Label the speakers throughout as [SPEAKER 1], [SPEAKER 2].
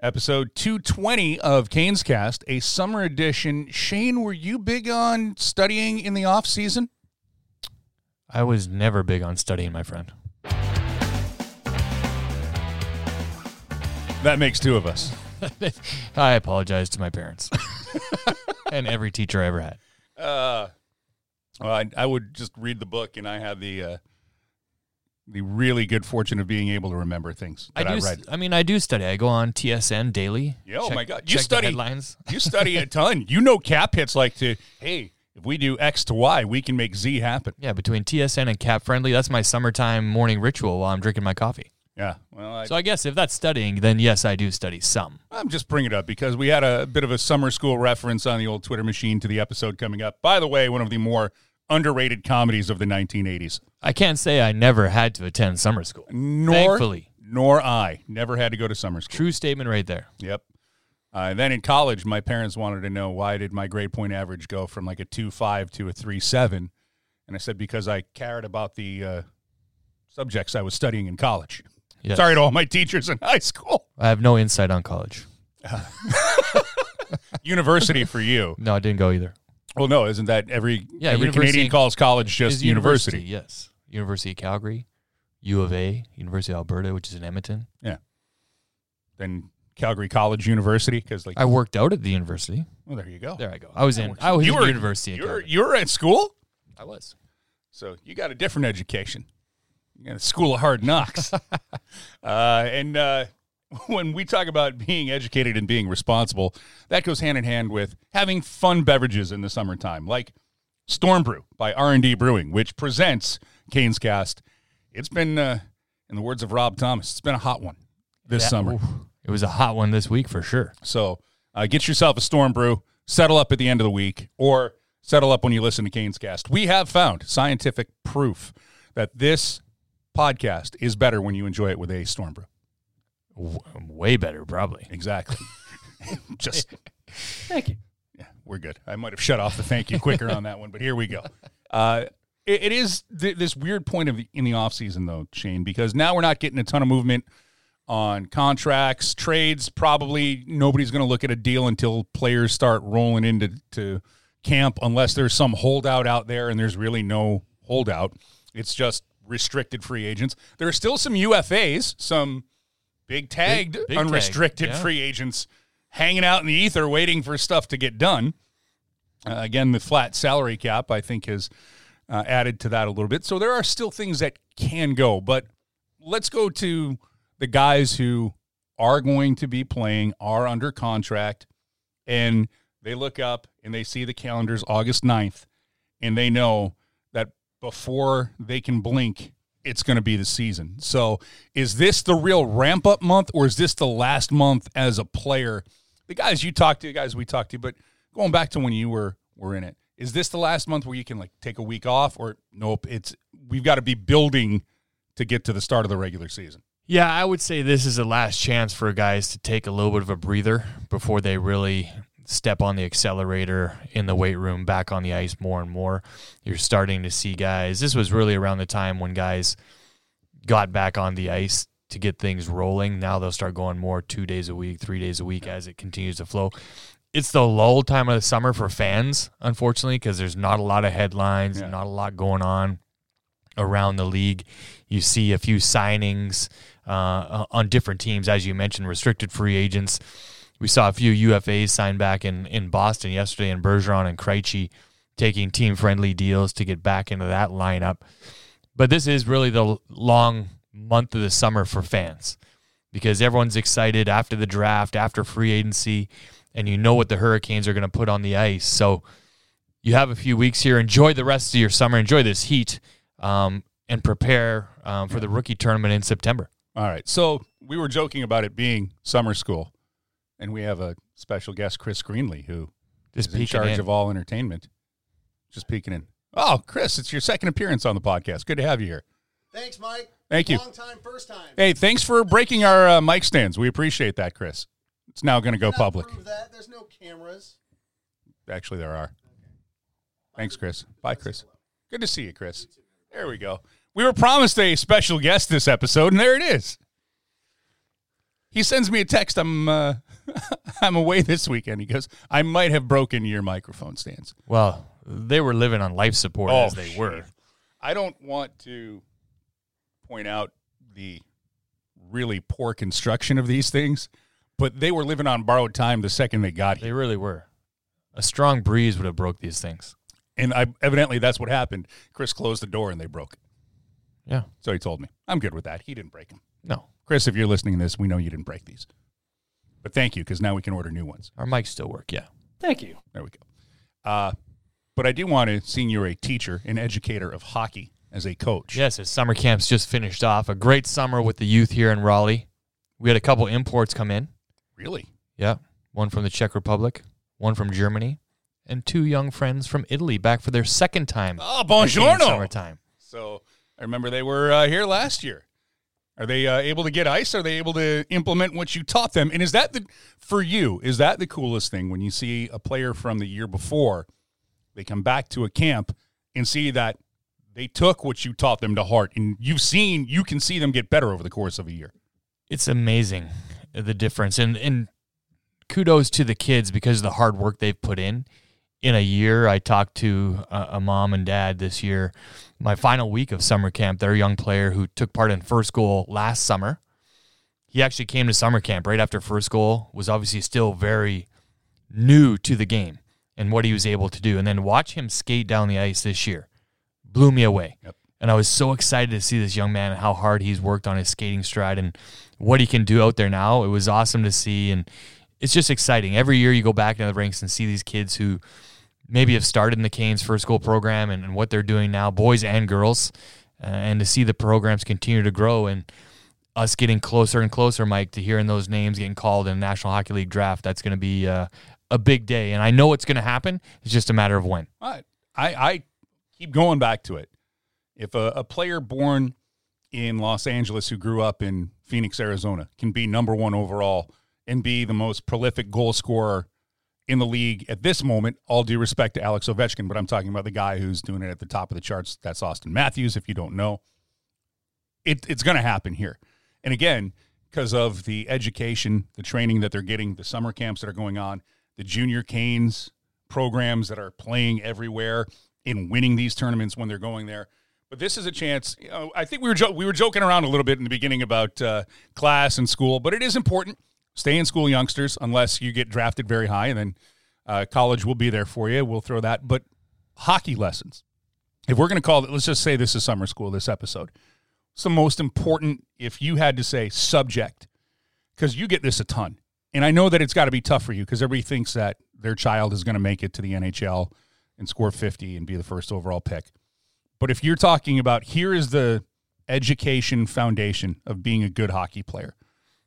[SPEAKER 1] episode 220 of Canes Cast, a summer edition. Shane, were you big on studying in the off season?
[SPEAKER 2] I was never big on studying, my friend.
[SPEAKER 1] That makes two of us.
[SPEAKER 2] I apologize to my parents and every teacher I ever had.
[SPEAKER 1] Uh, well, I, I would just read the book, and I had the uh, the really good fortune of being able to remember things
[SPEAKER 2] I
[SPEAKER 1] that I,
[SPEAKER 2] do.
[SPEAKER 1] read.
[SPEAKER 2] I mean, I do study. I go on TSN daily.
[SPEAKER 1] Yeah, oh my God. You study-
[SPEAKER 2] headlines.
[SPEAKER 1] You study a ton. You know, cap hits like to hey, if we do X to Y, we can make Z happen.
[SPEAKER 2] Yeah, between TSN and Cap Friendly, that's my summertime morning ritual while I'm drinking my coffee.
[SPEAKER 1] Yeah. Well, I,
[SPEAKER 2] So I guess if that's studying, then yes, I do study some.
[SPEAKER 1] I'm just bringing it up because we had a bit of a summer school reference on the old Twitter machine to the episode coming up. By the way, one of the more underrated comedies of the 1980s.
[SPEAKER 2] I can't say I never had to attend summer school.
[SPEAKER 1] Nor,
[SPEAKER 2] Thankfully.
[SPEAKER 1] nor I never had to go to summer school.
[SPEAKER 2] True statement right there.
[SPEAKER 1] Yep. Uh, then in college, my parents wanted to know why did my grade point average go from like a two five to a three seven, and I said because I cared about the uh, subjects I was studying in college.
[SPEAKER 2] Yes.
[SPEAKER 1] Sorry to all my teachers in high school.
[SPEAKER 2] I have no insight on college.
[SPEAKER 1] University for you.
[SPEAKER 2] No, I didn't go either.
[SPEAKER 1] Well, no, isn't that every
[SPEAKER 2] Yeah,
[SPEAKER 1] every Canadian calls college just
[SPEAKER 2] Is
[SPEAKER 1] university?
[SPEAKER 2] Yes. University of Calgary, U of A, University of Alberta, which is in Edmonton. Yeah.
[SPEAKER 1] Then Calgary College University because like
[SPEAKER 2] I worked out at the university.
[SPEAKER 1] well, there you go.
[SPEAKER 2] There I go. I was in. I was
[SPEAKER 1] You
[SPEAKER 2] in
[SPEAKER 1] were-
[SPEAKER 2] university.
[SPEAKER 1] You're
[SPEAKER 2] Calgary.
[SPEAKER 1] you're at school,
[SPEAKER 2] I was.
[SPEAKER 1] so you got a different education. You got a school of hard knocks. uh, and uh, when we talk about being educated and being responsible, that goes hand in hand with having fun beverages in the summertime, like Storm Brew by R and D Brewing, which presents Canes Cast. It's been, uh, in the words of Rob Thomas, it's been a hot one this
[SPEAKER 2] Yeah,
[SPEAKER 1] summer.
[SPEAKER 2] oof. It was a hot one this week for sure.
[SPEAKER 1] So uh, get yourself a storm brew, settle up at the end of the week, or settle up when you listen to Canes Cast. We have found scientific proof that this podcast is better when you enjoy it with a storm brew.
[SPEAKER 2] W- way better, probably.
[SPEAKER 1] Exactly. Just
[SPEAKER 2] Thank you.
[SPEAKER 1] yeah, we're good. I might have shut off the thank you quicker on that one, but here we go. Uh, it, it is th- this weird point of the, in the off season though, Shane, because now we're not getting a ton of movement on contracts, trades. Probably nobody's going to look at a deal until players start rolling into to camp, unless there's some holdout out there, and there's really no holdout. It's just restricted free agents. There are still some UFAs, some big tagged,
[SPEAKER 2] big tag,
[SPEAKER 1] unrestricted
[SPEAKER 2] yeah.
[SPEAKER 1] free agents hanging out in the ether, waiting for stuff to get done. Uh, again, the flat salary cap, I think, has uh, added to that a little bit. So there are still things that can go, but let's go to the guys who are going to be playing, are under contract, and they look up and they see the calendars August 9th, and they know that before they can blink, it's going to be the season. So is this the real ramp up month, or is this the last month as a player? The guys you talked to, the guys we talked to, but going back to when you were were in it, is this the last month where you can like take a week off, or nope? It's we've got to be building to get to the start of the regular season.
[SPEAKER 2] Yeah, I would say this is the last chance for guys to take a little bit of a breather before they really step on the accelerator in the weight room, back on the ice more and more. You're starting to see guys. This was really around the time when guys got back on the ice to get things rolling. Now they'll start going more two days a week, three days a week as it continues to flow. It's the lull time of the summer for fans, unfortunately, because there's not a lot of headlines,
[SPEAKER 1] Yeah.
[SPEAKER 2] not a lot going on around the league. You see a few signings uh, on different teams, as you mentioned, restricted free agents. We saw a few UFAs sign back in, in Boston yesterday, and Bergeron and Krejci taking team friendly deals to get back into that lineup. But this is really the long month of the summer for fans because everyone's excited after the draft, after free agency, and you know what the Hurricanes are going to put on the ice. So you have a few weeks here. Enjoy the rest of your summer. Enjoy this heat um, and prepare um, for the rookie tournament in September.
[SPEAKER 1] All right. So we were joking about it being summer school, and we have a special guest, Chris Greenlee, who
[SPEAKER 2] Just
[SPEAKER 1] is in charge
[SPEAKER 2] in.
[SPEAKER 1] of all entertainment. Just peeking in. Oh, Chris, it's your second appearance on the podcast. Good to have you here.
[SPEAKER 3] Thanks, Mike.
[SPEAKER 1] Thank you.
[SPEAKER 3] Long time, first time.
[SPEAKER 1] Hey, thanks for breaking our uh, mic stands. We appreciate that, Chris. It's now going to go
[SPEAKER 3] Cannot
[SPEAKER 1] public.
[SPEAKER 3] Prove that. There's no cameras.
[SPEAKER 1] Actually, there are. Thanks, Chris. Bye, Chris. Good to see you, Chris. There we go. We were promised a special guest this episode, and there it is. He sends me a text. I'm uh, I'm away this weekend. He goes, I might have broken your microphone stands.
[SPEAKER 2] Well, they were living on life support
[SPEAKER 1] Oh,
[SPEAKER 2] as they were.
[SPEAKER 1] I don't want to point out the really poor construction of these things, but they were living on borrowed time the second they got here.
[SPEAKER 2] They really were. A strong breeze would have broke these things.
[SPEAKER 1] And I, evidently that's what happened. Chris closed the door and they broke it.
[SPEAKER 2] Yeah.
[SPEAKER 1] So he told me. I'm good with that. He didn't break them.
[SPEAKER 2] No.
[SPEAKER 1] Chris, if you're listening to this, we know you didn't break these. But thank you, because now we can order new ones.
[SPEAKER 2] Our mics still work, yeah.
[SPEAKER 4] Thank you.
[SPEAKER 1] There we go. Uh, but I do want to, seeing you're a teacher, an educator of hockey as a coach.
[SPEAKER 2] Yes, his summer camp's just finished off. A great summer with the youth here in Raleigh. We had a couple imports come in.
[SPEAKER 1] Really?
[SPEAKER 2] Yeah. One from the Czech Republic, one from Germany, and two young friends from Italy back for their second time.
[SPEAKER 1] Oh,
[SPEAKER 2] at Canadian
[SPEAKER 1] buongiorno.
[SPEAKER 2] Summertime.
[SPEAKER 1] So I remember they were uh, here last year. Are they uh, able to get ice? Are they able to implement what you taught them? And is that the for you? Is that the coolest thing when you see a player from the year before? They come back to a camp and see that they took what you taught them to heart, and you've seen you can see them get better over the course of a year.
[SPEAKER 2] It's amazing uh, the difference. And and kudos to the kids because of the hard work they've put in. In a year, I talked to a, a mom and dad this year. My final week of summer camp, their young player who took part in first goal last summer. He actually came to summer camp right after first goal, was obviously still very new to the game and what he was able to do. And then watch him skate down the ice this year blew me away.
[SPEAKER 1] Yep.
[SPEAKER 2] And I was so excited to see this young man and how hard he's worked on his skating stride and what he can do out there now. It was awesome to see. And it's just exciting. Every year you go back into the ranks and see these kids who maybe have started in the Canes first school program and, and what they're doing now, boys and girls, uh, and to see the programs continue to grow and us getting closer and closer, Mike, to hearing those names getting called in the National Hockey League draft. That's going to be uh, a big day. And I know it's going to happen. It's just a matter of when.
[SPEAKER 1] I I, I keep going back to it. If a, a player born in Los Angeles who grew up in Phoenix, Arizona, can be number one overall and be the most prolific goal scorer in the league at this moment, all due respect to Alex Ovechkin, but I'm talking about the guy who's doing it at the top of the charts. That's Auston Matthews, if you don't know. It, it's going to happen here. And again, because of the education, the training that they're getting, the summer camps that are going on, the junior Canes programs that are playing everywhere in winning these tournaments when they're going there. But this is a chance. You know, I think we were jo- we were joking around a little bit in the beginning about uh, class and school, but it is important. Stay in school, youngsters, unless you get drafted very high, and then uh, college will be there for you. We'll throw that. But hockey lessons. If we're going to call it, let's just say this is summer school. This episode. It's the most important. If you had to say subject, because you get this a ton, and I know that it's got to be tough for you because everybody thinks that their child is going to make it to the NHL and score 50 and be the first overall pick. But if you're talking about here is the education foundation of being a good hockey player,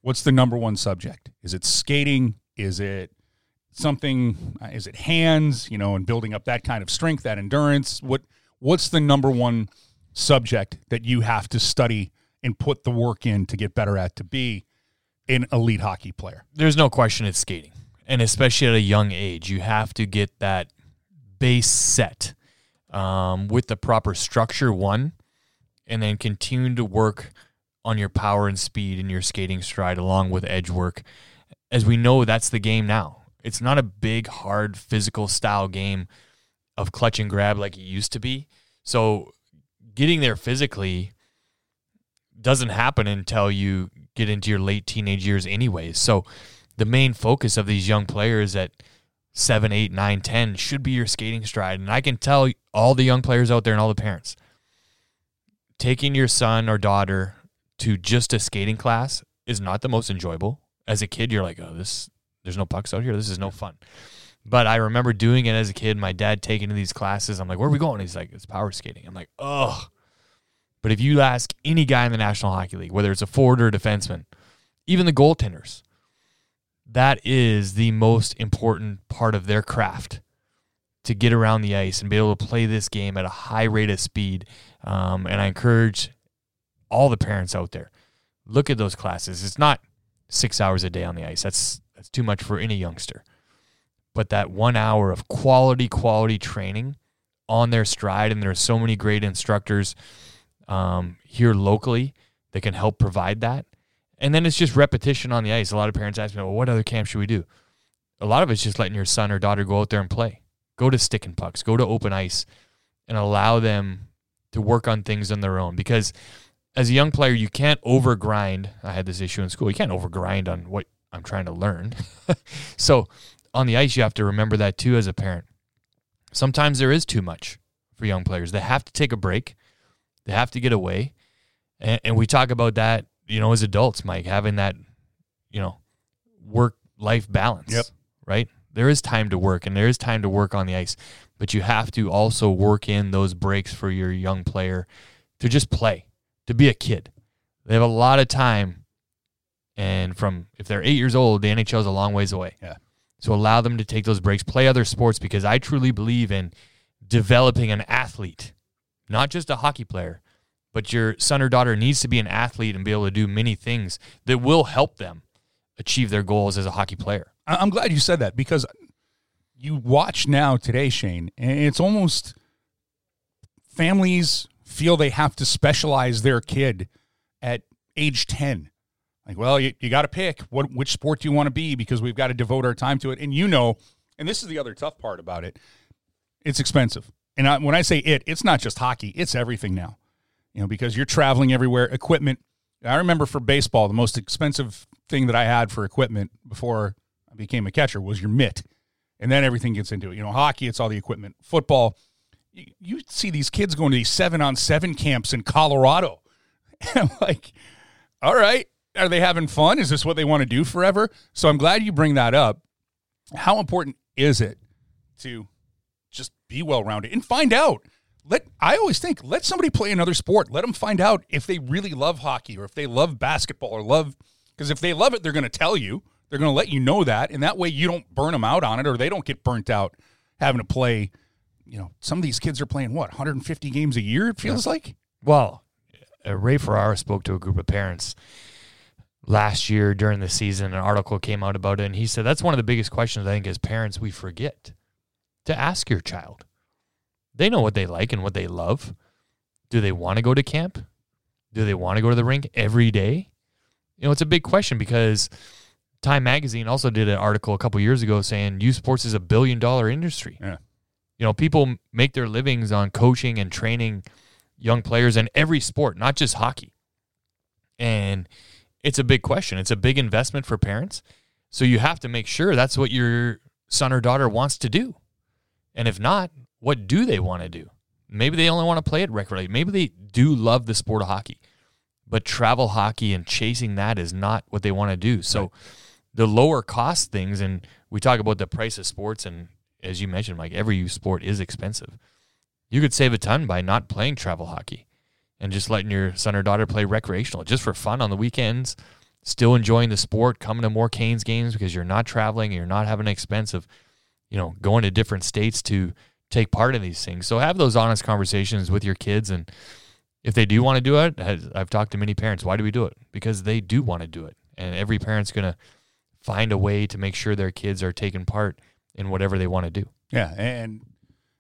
[SPEAKER 1] what's the number one subject? Is it skating? Is it something? uh, Is it hands? You know, and building up that kind of strength, that endurance. What What's the number one subject that you have to study and put the work in to get better at to be an elite hockey player?
[SPEAKER 2] there's no question it's skating. And especially at a young age, you have to get that base set um, with the proper structure, one, and then continue to work on your power and speed and your skating stride along with edge work. As we know, that's the game now. It's not a big, hard, physical style game of clutch and grab like it used to be. So getting there physically doesn't happen until you get into your late teenage years anyways. So the main focus of these young players at seven, eight, nine, ten should be your skating stride. And I can tell all the young players out there and all the parents, taking your son or daughter to just a skating class is not the most enjoyable. As a kid, you're like, oh, this there's no pucks out here. This is no fun. But I remember doing it as a kid. My dad taking to these classes. I'm like, where are we going? He's like, it's power skating. I'm like, oh. But if you ask any guy in the National Hockey League, whether it's a forward or a defenseman, even the goaltenders, that is the most important part of their craft to get around the ice and be able to play this game at a high rate of speed. Um, and I encourage all the parents out there, look at those classes. It's not six hours a day on the ice. That's that's too much for any youngster. But that one hour of quality, quality training on their stride, and there are so many great instructors um, here locally that can help provide that. And then it's just repetition on the ice. A lot of parents ask me, well, what other camp should we do? A lot of it's just letting your son or daughter go out there and play. Go to stick and pucks, go to open ice, and allow them to work on things on their own. Because as a young player, you can't overgrind. I had this issue in school. You can't overgrind on what I'm trying to learn. so on the ice, you have to remember that too as a parent. Sometimes there is too much for young players. They have to take a break, they have to get away. And, and we talk about that, you know, as adults, Mike, having that, you know, work life balance.
[SPEAKER 1] Yep.
[SPEAKER 2] Right? There is time to work and there is time to work on the ice, but you have to also work in those breaks for your young player to just play, to be a kid. They have a lot of time. And from if they're eight years old, the NHL is a long ways away.
[SPEAKER 1] Yeah.
[SPEAKER 2] So allow them to take those breaks, play other sports because I truly believe in developing an athlete, not just a hockey player, but your son or daughter needs to be an athlete and be able to do many things that will help them achieve their goals as a hockey player.
[SPEAKER 1] I'm glad you said that because you watch now today, Shane, and it's almost families feel they have to specialize their kid at age 10. Like, well, you, you got to pick what which sport do you want to be because we've got to devote our time to it. And you know, and this is the other tough part about it, it's expensive. And I, when I say it, it's not just hockey; it's everything now. You know, because you're traveling everywhere. Equipment. I remember for baseball, the most expensive thing that I had for equipment before I became a catcher was your mitt, and then everything gets into it. You know, hockey, it's all the equipment. Football, you, see these kids going to these seven on seven camps in Colorado. And I'm like, all right, are they having fun? Is this what they want to do forever? So I'm glad you bring that up. How important is it to just be well rounded and find out? Let I always think let somebody play another sport. Let them find out if they really love hockey or if they love basketball or love because if they love it, they're going to tell you. They're going to let you know that, and that way you don't burn them out on it or they don't get burnt out having to play. You know, some of these kids are playing what 150 games a year. It feels like.
[SPEAKER 2] Well, uh, Ray Ferraro spoke to a group of parents last year during the season. An article came out about it, and he said that's one of the biggest questions I think as parents we forget to ask your child. They know what they like and what they love. Do they want to go to camp? Do they want to go to the rink every day? You know, it's a big question because Time Magazine also did an article a couple years ago saying youth sports is a billion dollar industry.
[SPEAKER 1] Yeah.
[SPEAKER 2] You know, people make their livings on coaching and training young players in every sport, not just hockey. And it's a big question. It's a big investment for parents. So you have to make sure that's what your son or daughter wants to do. And if not, what do they want to do? Maybe they only want to play it regularly. Maybe they do love the sport of hockey, but travel hockey and chasing that is not what they want to do. So
[SPEAKER 1] Right.
[SPEAKER 2] the lower cost things, and we talk about the price of sports, and as you mentioned, like every sport is expensive. You could save a ton by not playing travel hockey and just letting your son or daughter play recreational, just for fun on the weekends, still enjoying the sport, coming to more Canes games because you're not traveling, and you're not having an expense of, you know, going to different states to take part in these things. So have those honest conversations with your kids, and if they do want to do it, I've talked to many parents. Why do we do it? Because they do want to do it, and every parent's gonna find a way to make sure their kids are taking part in whatever they want to do.
[SPEAKER 1] Yeah, and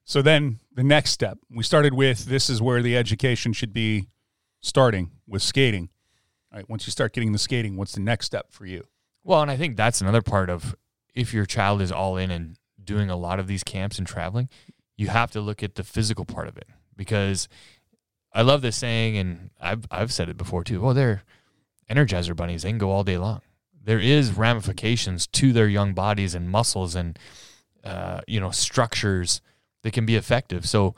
[SPEAKER 1] so then the next step, we started with this is where the education should be starting with skating. All right, once you start getting the skating, what's the next step for you?
[SPEAKER 2] Well, and I think that's another part of if your child is all in and doing a lot of these camps and traveling, you have to look at the physical part of it because I love this saying, and I've I've said it before too. Well, they're energizer bunnies; they can go all day long. There is ramifications to their young bodies and muscles and uh, you know structures that can be effective. So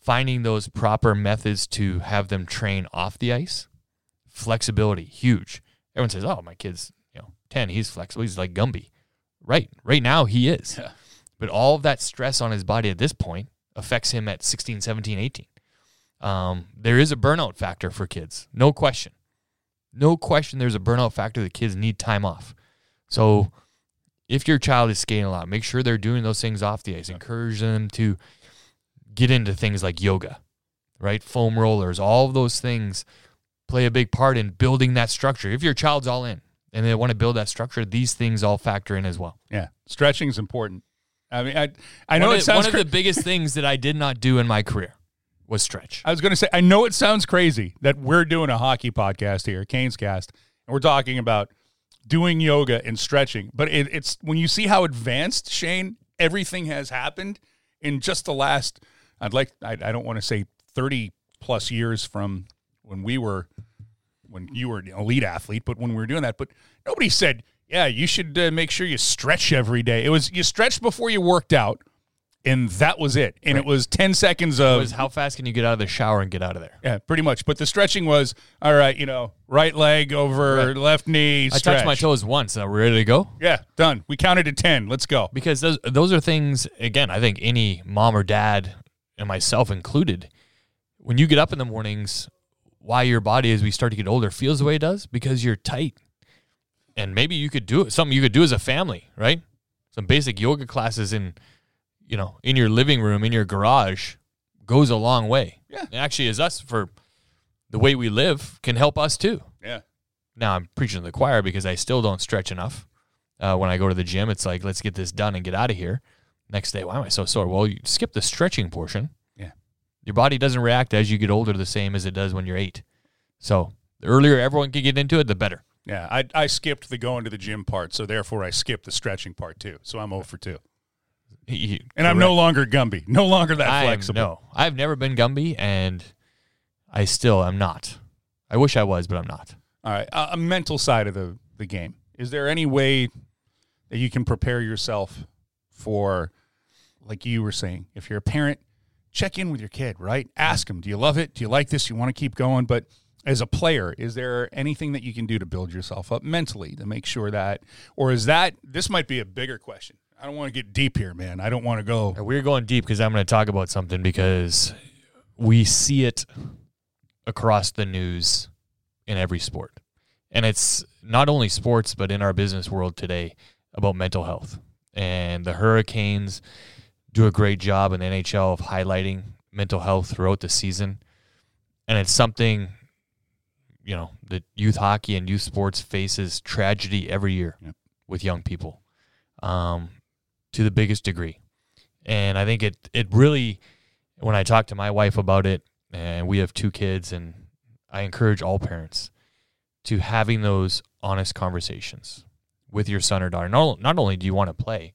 [SPEAKER 2] finding those proper methods to have them train off the ice, flexibility, huge. Everyone says, "Oh, my kid's you know ten, he's flexible, he's like Gumby." Right, right now he is.
[SPEAKER 1] Yeah.
[SPEAKER 2] But all of that stress on his body at this point affects him at 16, 17, 18. Um, there is a burnout factor for kids, no question. No question there's a burnout factor that kids need time off. So if your child is skating a lot, make sure they're doing those things off the ice. Encourage them to get into things like yoga, right? Foam rollers, all of those things play a big part in building that structure. If your child's all in and they want to build that structure, these things all factor in as well.
[SPEAKER 1] Yeah, stretching is important. I mean, I I know
[SPEAKER 2] one
[SPEAKER 1] it
[SPEAKER 2] of,
[SPEAKER 1] sounds
[SPEAKER 2] one
[SPEAKER 1] cra-
[SPEAKER 2] of the biggest things that I did not do in my career was stretch.
[SPEAKER 1] I was going to say I know it sounds crazy that we're doing a hockey podcast here, Canes Cast, and we're talking about doing yoga and stretching. But it, it's when you see how advanced Shane everything has happened in just the last. I'd like I, I don't want to say thirty plus years from when we were when you were an elite athlete, but when we were doing that, but nobody said, "Yeah, you should uh, make sure you stretch every day." It was you stretched before you worked out, and that was it. And it was ten seconds of
[SPEAKER 2] was how fast can you get out of the shower and get out of there?
[SPEAKER 1] yeah, pretty much. But the stretching was all right. You know, right leg over
[SPEAKER 2] Right.
[SPEAKER 1] left knee.
[SPEAKER 2] I touched my toes once. Are we ready to go?
[SPEAKER 1] Yeah, done. We counted to ten. Let's go.
[SPEAKER 2] because those those are things again i think any mom or dad and myself included when you get up in the mornings why your body as we start to get older feels the way it does because you're tight and maybe you could do it something you could do as a family right some basic yoga classes in you know in your living room in your garage goes a long way
[SPEAKER 1] Yeah.
[SPEAKER 2] and actually as us for the way we live can help us too
[SPEAKER 1] Yeah,
[SPEAKER 2] now I'm preaching to the choir because I still don't stretch enough. Uh, when I go to the gym, it's like, let's get this done and get out of here. Next day, why am I so sore? Well, you skip the stretching portion.
[SPEAKER 1] Yeah.
[SPEAKER 2] Your body doesn't react as you get older the same as it does when you're eight. So the earlier everyone can get into it, the better.
[SPEAKER 1] yeah. I I skipped the going to the gym part, so therefore I skipped the stretching part too. So I'm over for two,
[SPEAKER 2] You-
[SPEAKER 1] and I'm no longer Gumby, no longer that
[SPEAKER 2] I am-
[SPEAKER 1] flexible.
[SPEAKER 2] no, I've never been Gumby, and I still am not. I wish I was, but I'm not.
[SPEAKER 1] All right, a, a mental side of the the game. Is there any way that you can prepare yourself for, like you were saying, if you're a parent, check in with your kid, right? Ask them, do you love it? Do you like this? You want to keep going? But as a player, is there anything that you can do to build yourself up mentally to make sure that, or is that this might be a bigger question? I don't want to get deep here, man. I don't want to go.
[SPEAKER 2] We're going deep because I'm going to talk about something because we see it across the news in every sport. And it's not only sports, but in our business world today about mental health. And the Hurricanes do a great job in the NHL of highlighting mental health throughout the season. And it's something, you know, that youth hockey and youth sports faces tragedy every year
[SPEAKER 1] Yep.
[SPEAKER 2] with young people um, to the biggest degree. And I think it it really when I talk to my wife about it, and we have two kids, and I encourage all parents to having those honest conversations with your son or daughter. Not, not only do you want to play,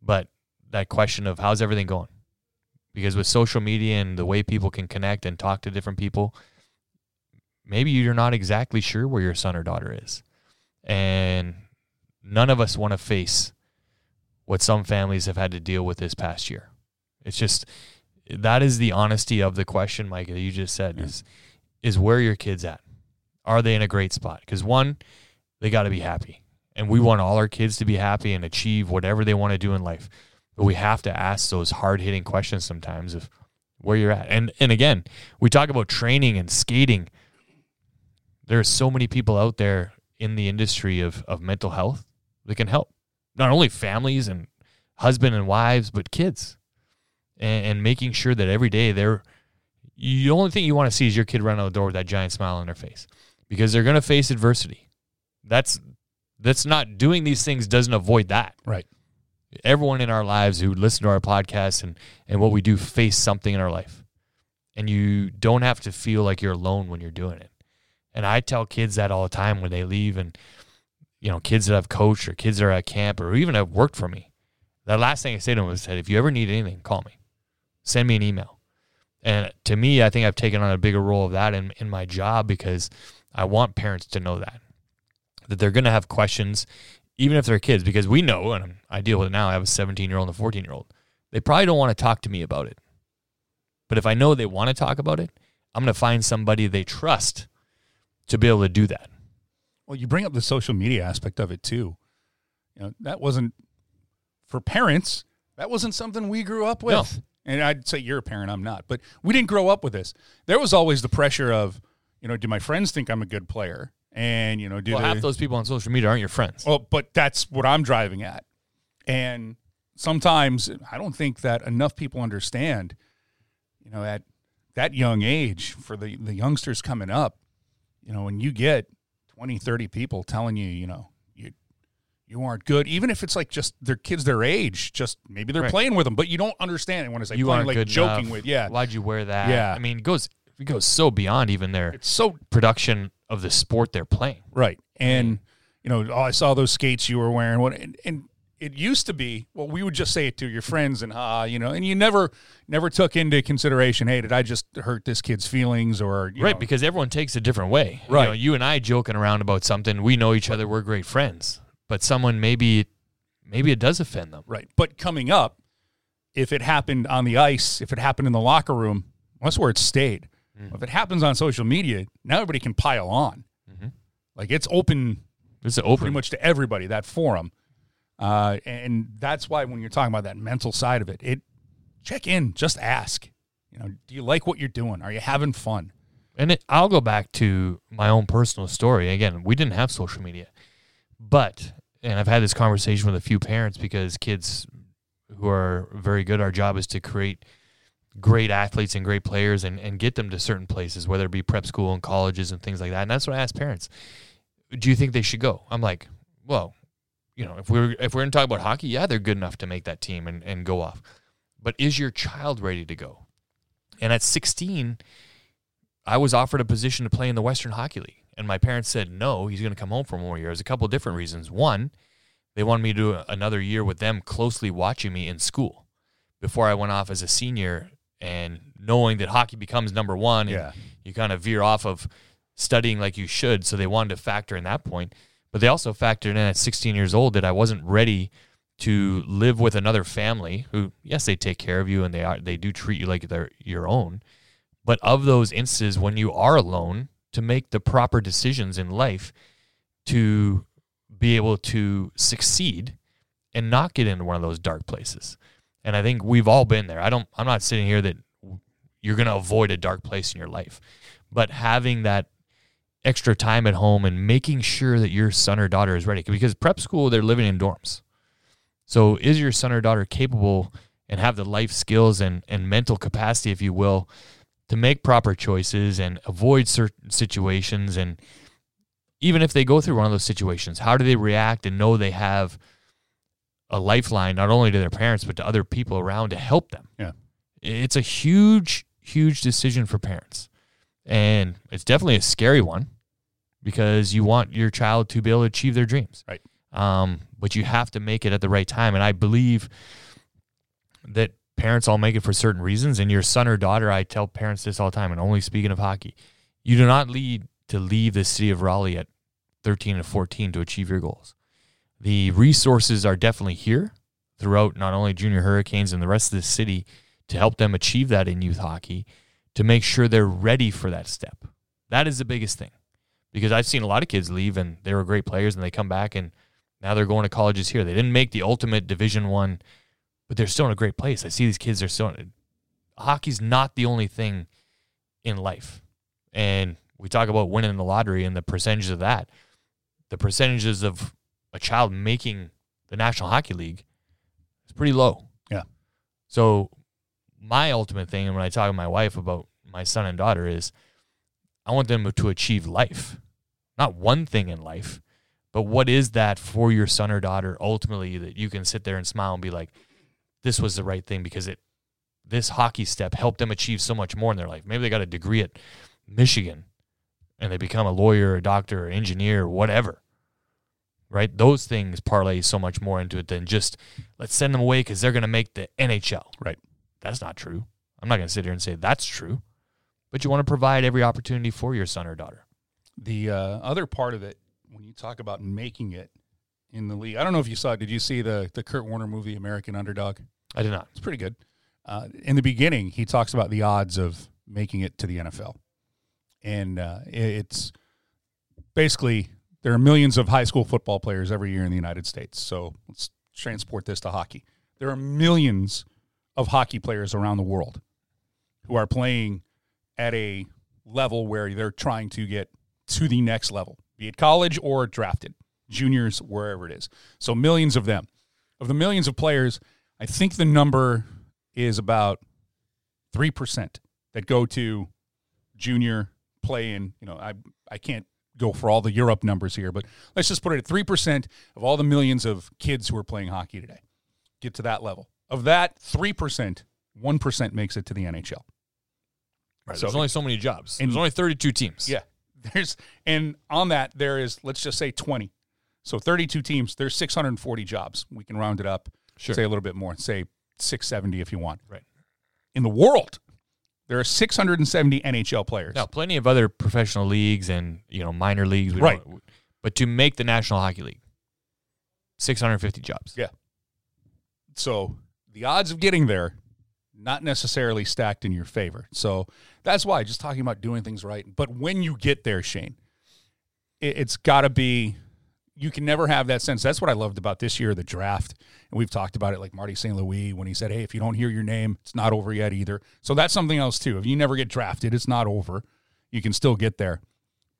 [SPEAKER 2] but that question of how's everything going? Because with social media and the way people can connect and talk to different people, maybe you're not exactly sure where your son or daughter is. And none of us want to face what some families have had to deal with this past year. It's just that is the honesty of the question, Mike, that you just said
[SPEAKER 1] Yeah.
[SPEAKER 2] is is where your kids at? Are they in a great spot? Because one, they got to be happy, and we mm-hmm. want all our kids to be happy and achieve whatever they want to do in life. But we have to ask those hard hitting questions sometimes of where you're at. And and again, we talk about training and skating. There are so many people out there in the industry of, of mental health that can help not only families and husband and wives, but kids, and, and making sure that every day they're. The only thing you want to see is your kid run out the door with that giant smile on their face, because they're going to face adversity. That's that's not doing these things doesn't avoid that.
[SPEAKER 1] Right.
[SPEAKER 2] Everyone in our lives who listen to our podcast and and what we do face something in our life, and you don't have to feel like you're alone when you're doing it. And I tell kids that all the time when they leave, and you know, kids that I've coached or kids that are at camp or even have worked for me. The last thing I say to them is that if you ever need anything, call me. Send me an email. And to me, I think I've taken on a bigger role of that in, in my job because I want parents to know that. That they're going to have questions, even if they're kids, because we know, and I deal with it now, I have a 17 year old and a 14 year old. They probably don't want to talk to me about it. But if I know they want to talk about it, I'm going to find somebody they trust to be able to do that.
[SPEAKER 1] Well, you bring up the social media aspect of it too. You know, that wasn't for parents. That wasn't something we grew up with.
[SPEAKER 2] No.
[SPEAKER 1] And I'd say you're a parent, I'm not, but we didn't grow up with this. There was always the pressure of, you know, do my friends think I'm a good player? And you know, do
[SPEAKER 2] well,
[SPEAKER 1] they,
[SPEAKER 2] half those people on social media aren't your friends.
[SPEAKER 1] well, but that's what I'm driving at. And sometimes I don't think that enough people understand, you know, at that young age for the, the youngsters coming up, you know, when you get 20, 30 people telling you, you know, you you aren't good, even if it's like just their kids their age, just maybe they're
[SPEAKER 2] Right.
[SPEAKER 1] playing with them, but you don't understand it when it's like
[SPEAKER 2] you
[SPEAKER 1] playing,
[SPEAKER 2] aren't
[SPEAKER 1] like
[SPEAKER 2] good
[SPEAKER 1] joking
[SPEAKER 2] enough.
[SPEAKER 1] with, yeah.
[SPEAKER 2] Why'd you wear that?
[SPEAKER 1] Yeah.
[SPEAKER 2] I mean, it goes it goes so beyond even their
[SPEAKER 1] It's so
[SPEAKER 2] production of the sport they're playing.
[SPEAKER 1] right. And you know, oh, I saw those skates you were wearing. What and, and it used to be, well, we would just say it to your friends and ah, you know, and you never never took into consideration, hey, did I just hurt this kid's feelings or you
[SPEAKER 2] right,
[SPEAKER 1] know,
[SPEAKER 2] because everyone takes a different way.
[SPEAKER 1] Right.
[SPEAKER 2] You, know, you and I joking around about something, we know each other, we're great friends. But someone maybe maybe it does offend them.
[SPEAKER 1] Right. But coming up, if it happened on the ice, if it happened in the locker room, that's where it stayed. If it happens on social media, now everybody can pile on. Like it's open
[SPEAKER 2] It's an
[SPEAKER 1] pretty
[SPEAKER 2] open
[SPEAKER 1] much to everybody, that forum. Uh, and that's why when you're talking about that mental side of it, it check in, just ask. You know, do you like what you're doing? Are you having fun?
[SPEAKER 2] And it, I'll go back to my own personal story. Again, we didn't have social media, but and I've had this conversation with a few parents because kids who are very good, our job is to create great athletes and great players and, and get them to certain places, whether it be prep school and colleges and things like that. And that's what I ask parents: Do you think they should go? I'm like, well, you know, if we're if we're going to talk about hockey, yeah, they're good enough to make that team and, and go off. But is your child ready to go? And at 16, I was offered a position to play in the Western Hockey League, and my parents said no. He's going to come home for more years. A couple of different reasons. One, they wanted me to do another year with them, closely watching me in school before I went off as a senior, and knowing that hockey becomes number one. and
[SPEAKER 1] Yeah.
[SPEAKER 2] you kind of veer off of studying like you should. So they wanted to factor in that point, but they also factored in at 16 years old that I wasn't ready to live with another family who, yes, they take care of you and they are they do treat you like they're your own. But of those instances when you are alone, to make the proper decisions in life to be able to succeed and not get into one of those dark places. And I think we've all been there. I don't I'm not sitting here that you're going to avoid a dark place in your life, but having that extra time at home and making sure that your son or daughter is ready because prep school they're living in dorms. So is your son or daughter capable and have the life skills and, and mental capacity, if you will, to make proper choices and avoid certain situations and even if they go through one of those situations, how do they react and know they have a lifeline not only to their parents but to other people around to help them?
[SPEAKER 1] Yeah.
[SPEAKER 2] It's a huge, huge decision for parents. And it's definitely a scary one because you want your child to be able to achieve their dreams.
[SPEAKER 1] Right.
[SPEAKER 2] Um, but you have to make it at the right time. And I believe that parents all make it for certain reasons. And your son or daughter, I tell parents this all the time, and only speaking of hockey, you do not need to leave the city of Raleigh at 13 and 14 to achieve your goals. The resources are definitely here throughout not only junior hurricanes and the rest of the city to help them achieve that in youth hockey to make sure they're ready for that step. That is the biggest thing. Because I've seen a lot of kids leave and they were great players and they come back and now they're going to colleges here. They didn't make the ultimate division one, but they're still in a great place. I see these kids are still hockey's not the only thing in life. And we talk about winning the lottery and the percentages of that. The percentages of a child making the National Hockey League is pretty low.
[SPEAKER 1] Yeah.
[SPEAKER 2] So my ultimate thing, and when I talk to my wife about my son and daughter, is I want them to achieve life, not one thing in life, but what is that for your son or daughter ultimately that you can sit there and smile and be like, this was the right thing because it, this hockey step helped them achieve so much more in their life. Maybe they got a degree at Michigan and they become a lawyer, a doctor, or engineer, or whatever. Right? Those things parlay so much more into it than just let's send them away because they're going to make the NHL.
[SPEAKER 1] Right.
[SPEAKER 2] That's not true. I'm not going to sit here and say that's true, but you want to provide every opportunity for your son or daughter.
[SPEAKER 1] The uh, other part of it, when you talk about making it in the league, I don't know if you saw. it. Did you see the the Kurt Warner movie American Underdog?
[SPEAKER 2] I did not.
[SPEAKER 1] It's pretty good. Uh, in the beginning, he talks about the odds of making it to the NFL, and uh, it's basically there are millions of high school football players every year in the United States. So let's transport this to hockey. There are millions of hockey players around the world who are playing at a level where they're trying to get to the next level, be it college or drafted, juniors, wherever it is. So millions of them. Of the millions of players, I think the number is about 3% that go to junior play in, you know, I I can't go for all the Europe numbers here, but let's just put it at 3% of all the millions of kids who are playing hockey today. Get to that level. Of that 3%, 1% makes it to the NHL.
[SPEAKER 2] Right.
[SPEAKER 1] So
[SPEAKER 2] There's only so many jobs.
[SPEAKER 1] And-
[SPEAKER 2] There's only 32 teams.
[SPEAKER 1] yeah, there's and on that there is let's just say 20. So 32 teams. There's 640 jobs. We can round it up.
[SPEAKER 2] Sure.
[SPEAKER 1] Say a little bit more. Say 670 if you want.
[SPEAKER 2] Right.
[SPEAKER 1] In the world, there are 670 NHL players.
[SPEAKER 2] Now, plenty of other professional leagues and you know minor leagues.
[SPEAKER 1] Right.
[SPEAKER 2] But to make the National Hockey League, 650 jobs.
[SPEAKER 1] Yeah. So the odds of getting there, not necessarily stacked in your favor. So that's why just talking about doing things right. But when you get there, Shane, it, it's got to be. You can never have that sense. That's what I loved about this year, the draft, and we've talked about it. Like Marty St. Louis when he said, "Hey, if you don't hear your name, it's not over yet either." So that's something else too. If you never get drafted, it's not over. You can still get there,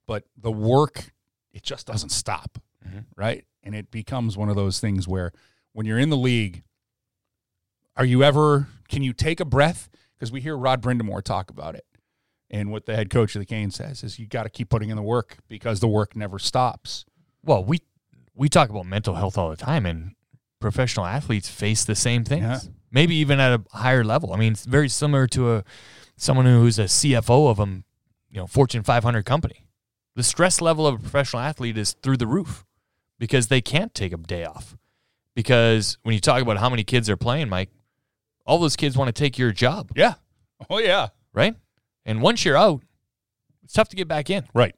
[SPEAKER 1] but the work, it just doesn't stop, mm-hmm. right? And it becomes one of those things where when you're in the league, are you ever can you take a breath? Because we hear Rod Brind'Amour talk about it. And what the head coach of the Canes says is you got to keep putting in the work because the work never stops.
[SPEAKER 2] Well, we we talk about mental health all the time, and professional athletes face the same things.
[SPEAKER 1] Yeah.
[SPEAKER 2] Maybe even at a higher level. I mean, it's very similar to a someone who's a CFO of a you know Fortune 500 company. The stress level of a professional athlete is through the roof because they can't take a day off. Because when you talk about how many kids are playing, Mike, all those kids want to take your job,
[SPEAKER 1] Yeah. Oh yeah.
[SPEAKER 2] right? And once you're out, it's tough to get back in.
[SPEAKER 1] Right.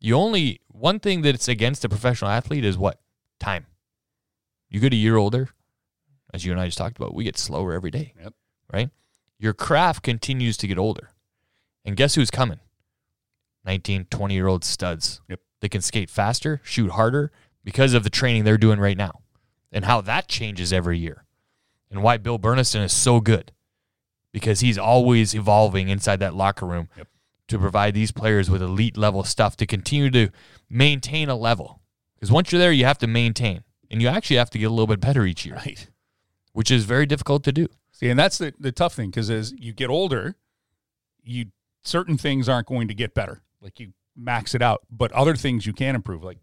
[SPEAKER 2] You only one thing that's against a professional athlete is what? Time. You get a year older, as you and I just talked about, we get slower every day.
[SPEAKER 1] Yep.
[SPEAKER 2] Right? Your craft continues to get older. And guess who's coming? 19, 20 year old studs.
[SPEAKER 1] Yep.
[SPEAKER 2] They can skate faster, shoot harder because of the training they're doing right now and how that changes every year. And why Bill Burniston is so good because he's always evolving inside that locker room
[SPEAKER 1] Yep.
[SPEAKER 2] to provide these players with elite level stuff to continue to maintain a level. Because once you're there, you have to maintain, and you actually have to get a little bit better each year,
[SPEAKER 1] Right.
[SPEAKER 2] which is very difficult to do.
[SPEAKER 1] See, and that's the, the tough thing because as you get older, you certain things aren't going to get better. Like you max it out, but other things you can improve. Like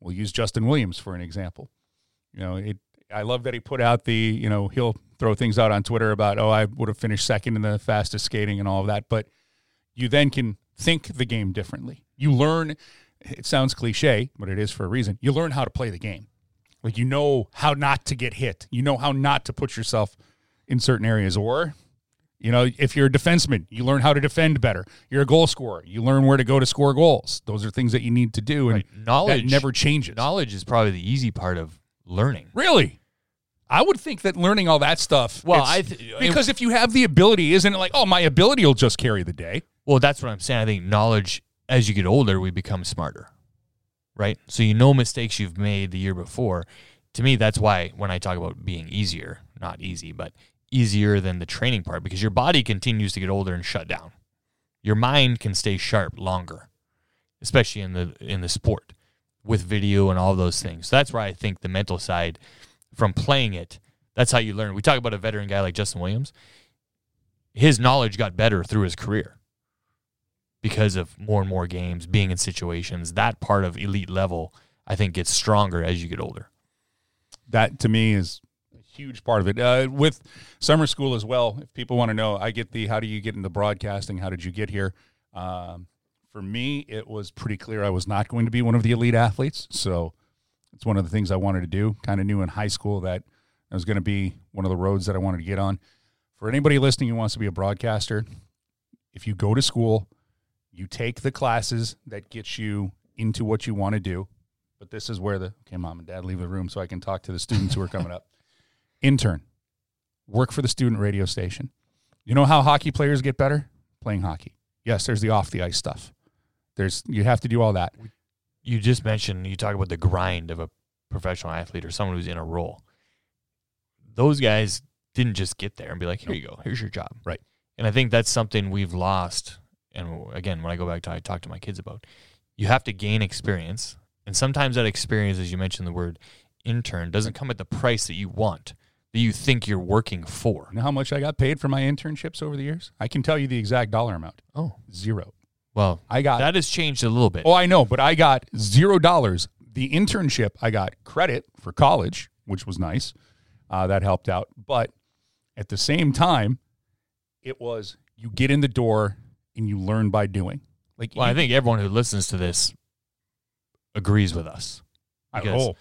[SPEAKER 1] we'll use Justin Williams for an example. You know, it. I love that he put out the. You know, he'll throw things out on Twitter about, oh, I would have finished second in the fastest skating and all of that. But you then can think the game differently. You learn. It sounds cliche, but it is for a reason. You learn how to play the game. Like you know how not to get hit. You know how not to put yourself in certain areas. Or, you know, if you're a defenseman, you learn how to defend better. You're a goal scorer. You learn where to go to score goals. Those are things that you need to do, and
[SPEAKER 2] Right. Knowledge
[SPEAKER 1] never changes.
[SPEAKER 2] Knowledge is probably the easy part of learning.
[SPEAKER 1] Really? I would think that learning all that stuff.
[SPEAKER 2] Well, I th-
[SPEAKER 1] because if you have the ability, isn't it like, oh, my ability will just carry the day?
[SPEAKER 2] Well, that's what I'm saying. I think knowledge, as you get older, we become smarter, right? So you know mistakes you've made the year before. To me, that's why when I talk about being easier, not easy, but easier than the training part, because your body continues to get older and shut down. Your mind can stay sharp longer, especially in the in the sport with video and all those things. So that's where I think the mental side from playing it, that's how you learn. We talk about a veteran guy like Justin Williams. His knowledge got better through his career because of more and more games, being in situations. That part of elite level, I think, gets stronger as you get older.
[SPEAKER 1] that to me is a huge part of it. Uh, with summer school as well, if people want to know, I get the how do you get into broadcasting? How did you get here? Um, for me, it was pretty clear I was not going to be one of the elite athletes. So it's one of the things I wanted to do. Kind of knew in high school that it was going to be one of the roads that I wanted to get on. For anybody listening who wants to be a broadcaster, if you go to school, you take the classes that get you into what you want to do. But this is where the okay, mom and dad leave the room so I can talk to the students who are coming up. Intern, work for the student radio station. You know how hockey players get better? Playing hockey. Yes, there's the off the ice stuff. There's you have to do all that.
[SPEAKER 2] You just mentioned, you talk about the grind of a professional athlete or someone who's in a role. Those guys didn't just get there and be like, here you go, here's your job.
[SPEAKER 1] Right.
[SPEAKER 2] And I think that's something we've lost. And again, when I go back to I talk to my kids about, you have to gain experience. And sometimes that experience, as you mentioned the word intern, doesn't come at the price that you want, that you think you're working for.
[SPEAKER 1] You know how much I got paid for my internships over the years? I can tell you the exact dollar amount.
[SPEAKER 2] Oh,
[SPEAKER 1] Zero.
[SPEAKER 2] Well,
[SPEAKER 1] I got
[SPEAKER 2] that has changed a little bit.
[SPEAKER 1] Oh, I know, but I got zero dollars. The internship, I got credit for college, which was nice. Uh, that helped out. But at the same time, it was you get in the door and you learn by doing. Like
[SPEAKER 2] Well, I think everyone who listens to this agrees with us.
[SPEAKER 1] I
[SPEAKER 2] because-
[SPEAKER 1] hope.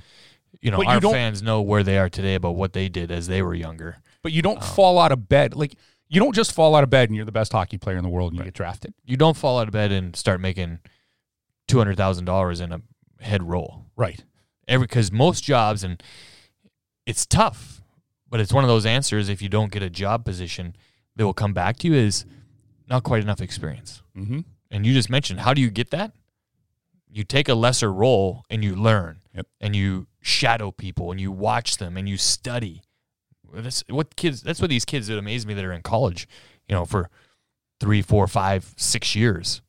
[SPEAKER 2] You know,
[SPEAKER 1] But
[SPEAKER 2] our
[SPEAKER 1] don't-
[SPEAKER 2] fans know where they are today about what they did as they were younger.
[SPEAKER 1] But you don't
[SPEAKER 2] Oh.
[SPEAKER 1] fall out of bed. Like you don't just fall out of bed and you're the best hockey player in the world and you get drafted.
[SPEAKER 2] You don't fall out of bed and start making two hundred thousand dollars in a head roll.
[SPEAKER 1] Right.
[SPEAKER 2] every because most jobs and it's tough, but it's one of those answers. If you don't get a job position, that will come back to you is not quite enough experience.
[SPEAKER 1] Mm-hmm.
[SPEAKER 2] And you just mentioned how do you get that? You take a lesser role and you learn,
[SPEAKER 1] Yep.
[SPEAKER 2] and you shadow people and you watch them and you study. That's what kids. That's what these kids that amaze me that are in college, you know, for three, four, five, six years.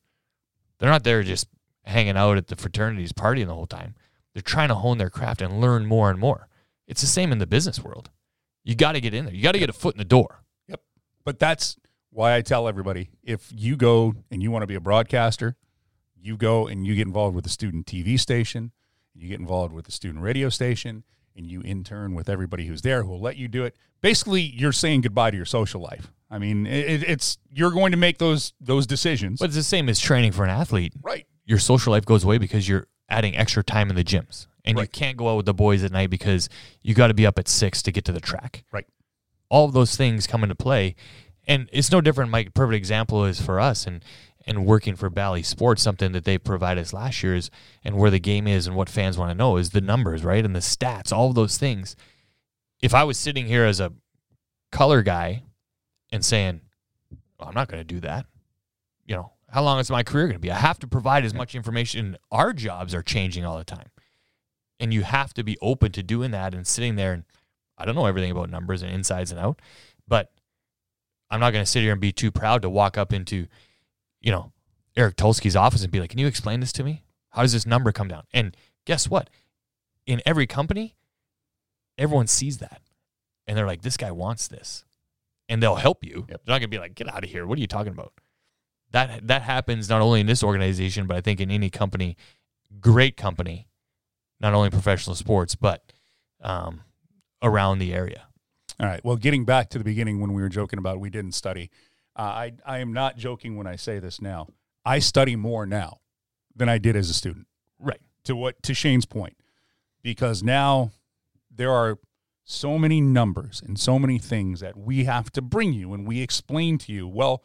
[SPEAKER 2] They're not there just hanging out at the fraternities, partying the whole time. They're trying to hone their craft and learn more and more. It's the same in the business world. You got to get in there. You got to get a foot in the door. Yep.
[SPEAKER 1] But that's why I tell everybody if you go and you want to be a broadcaster, you go and you get involved with the student TV station, you get involved with the student radio station, and you intern with everybody who's there who will let you do it. Basically, you're saying goodbye to your social life. I mean, it, it's you're going to make those those decisions.
[SPEAKER 2] But it's the same as training for an athlete.
[SPEAKER 1] right.
[SPEAKER 2] Your social life goes away because you're adding extra time in the gyms. And you can't go out with the boys at night because you got to be up at six to get to the track.
[SPEAKER 1] Right.
[SPEAKER 2] all of those things come into play. And it's no different. My perfect example is for us and and working for Bally Sports, something that they provide us last year is and where the game is and what fans want to know is the numbers, right? And the stats, all of those things. If I was sitting here as a color guy and saying, well, I'm not going to do that, you know, how long is my career going to be? I have to provide as much information. Our jobs are changing all the time. And you have to be open to doing that and sitting there and I don't know everything about numbers and insides and out, but I'm not going to sit here and be too proud to walk up into, you know, Eric Tulsky's office and be like, "Can you explain this to me? How does this number come down?" And guess what? In every company, everyone sees that, and they're like, "This guy wants this," and they'll help you.
[SPEAKER 1] Yep.
[SPEAKER 2] They're not going to be like, "Get out of here! What are you talking about?" That that happens not only in this organization, but I think in any company, great company, not only professional sports, but um, around the area.
[SPEAKER 1] All right. Well, getting back to the beginning when we were joking about we didn't study, uh, I I am not joking when I say this now. I study more now than I did as a student.
[SPEAKER 2] Right.
[SPEAKER 1] To what to Shane's point, because now there are so many numbers and so many things that we have to bring you and we explain to you. Well,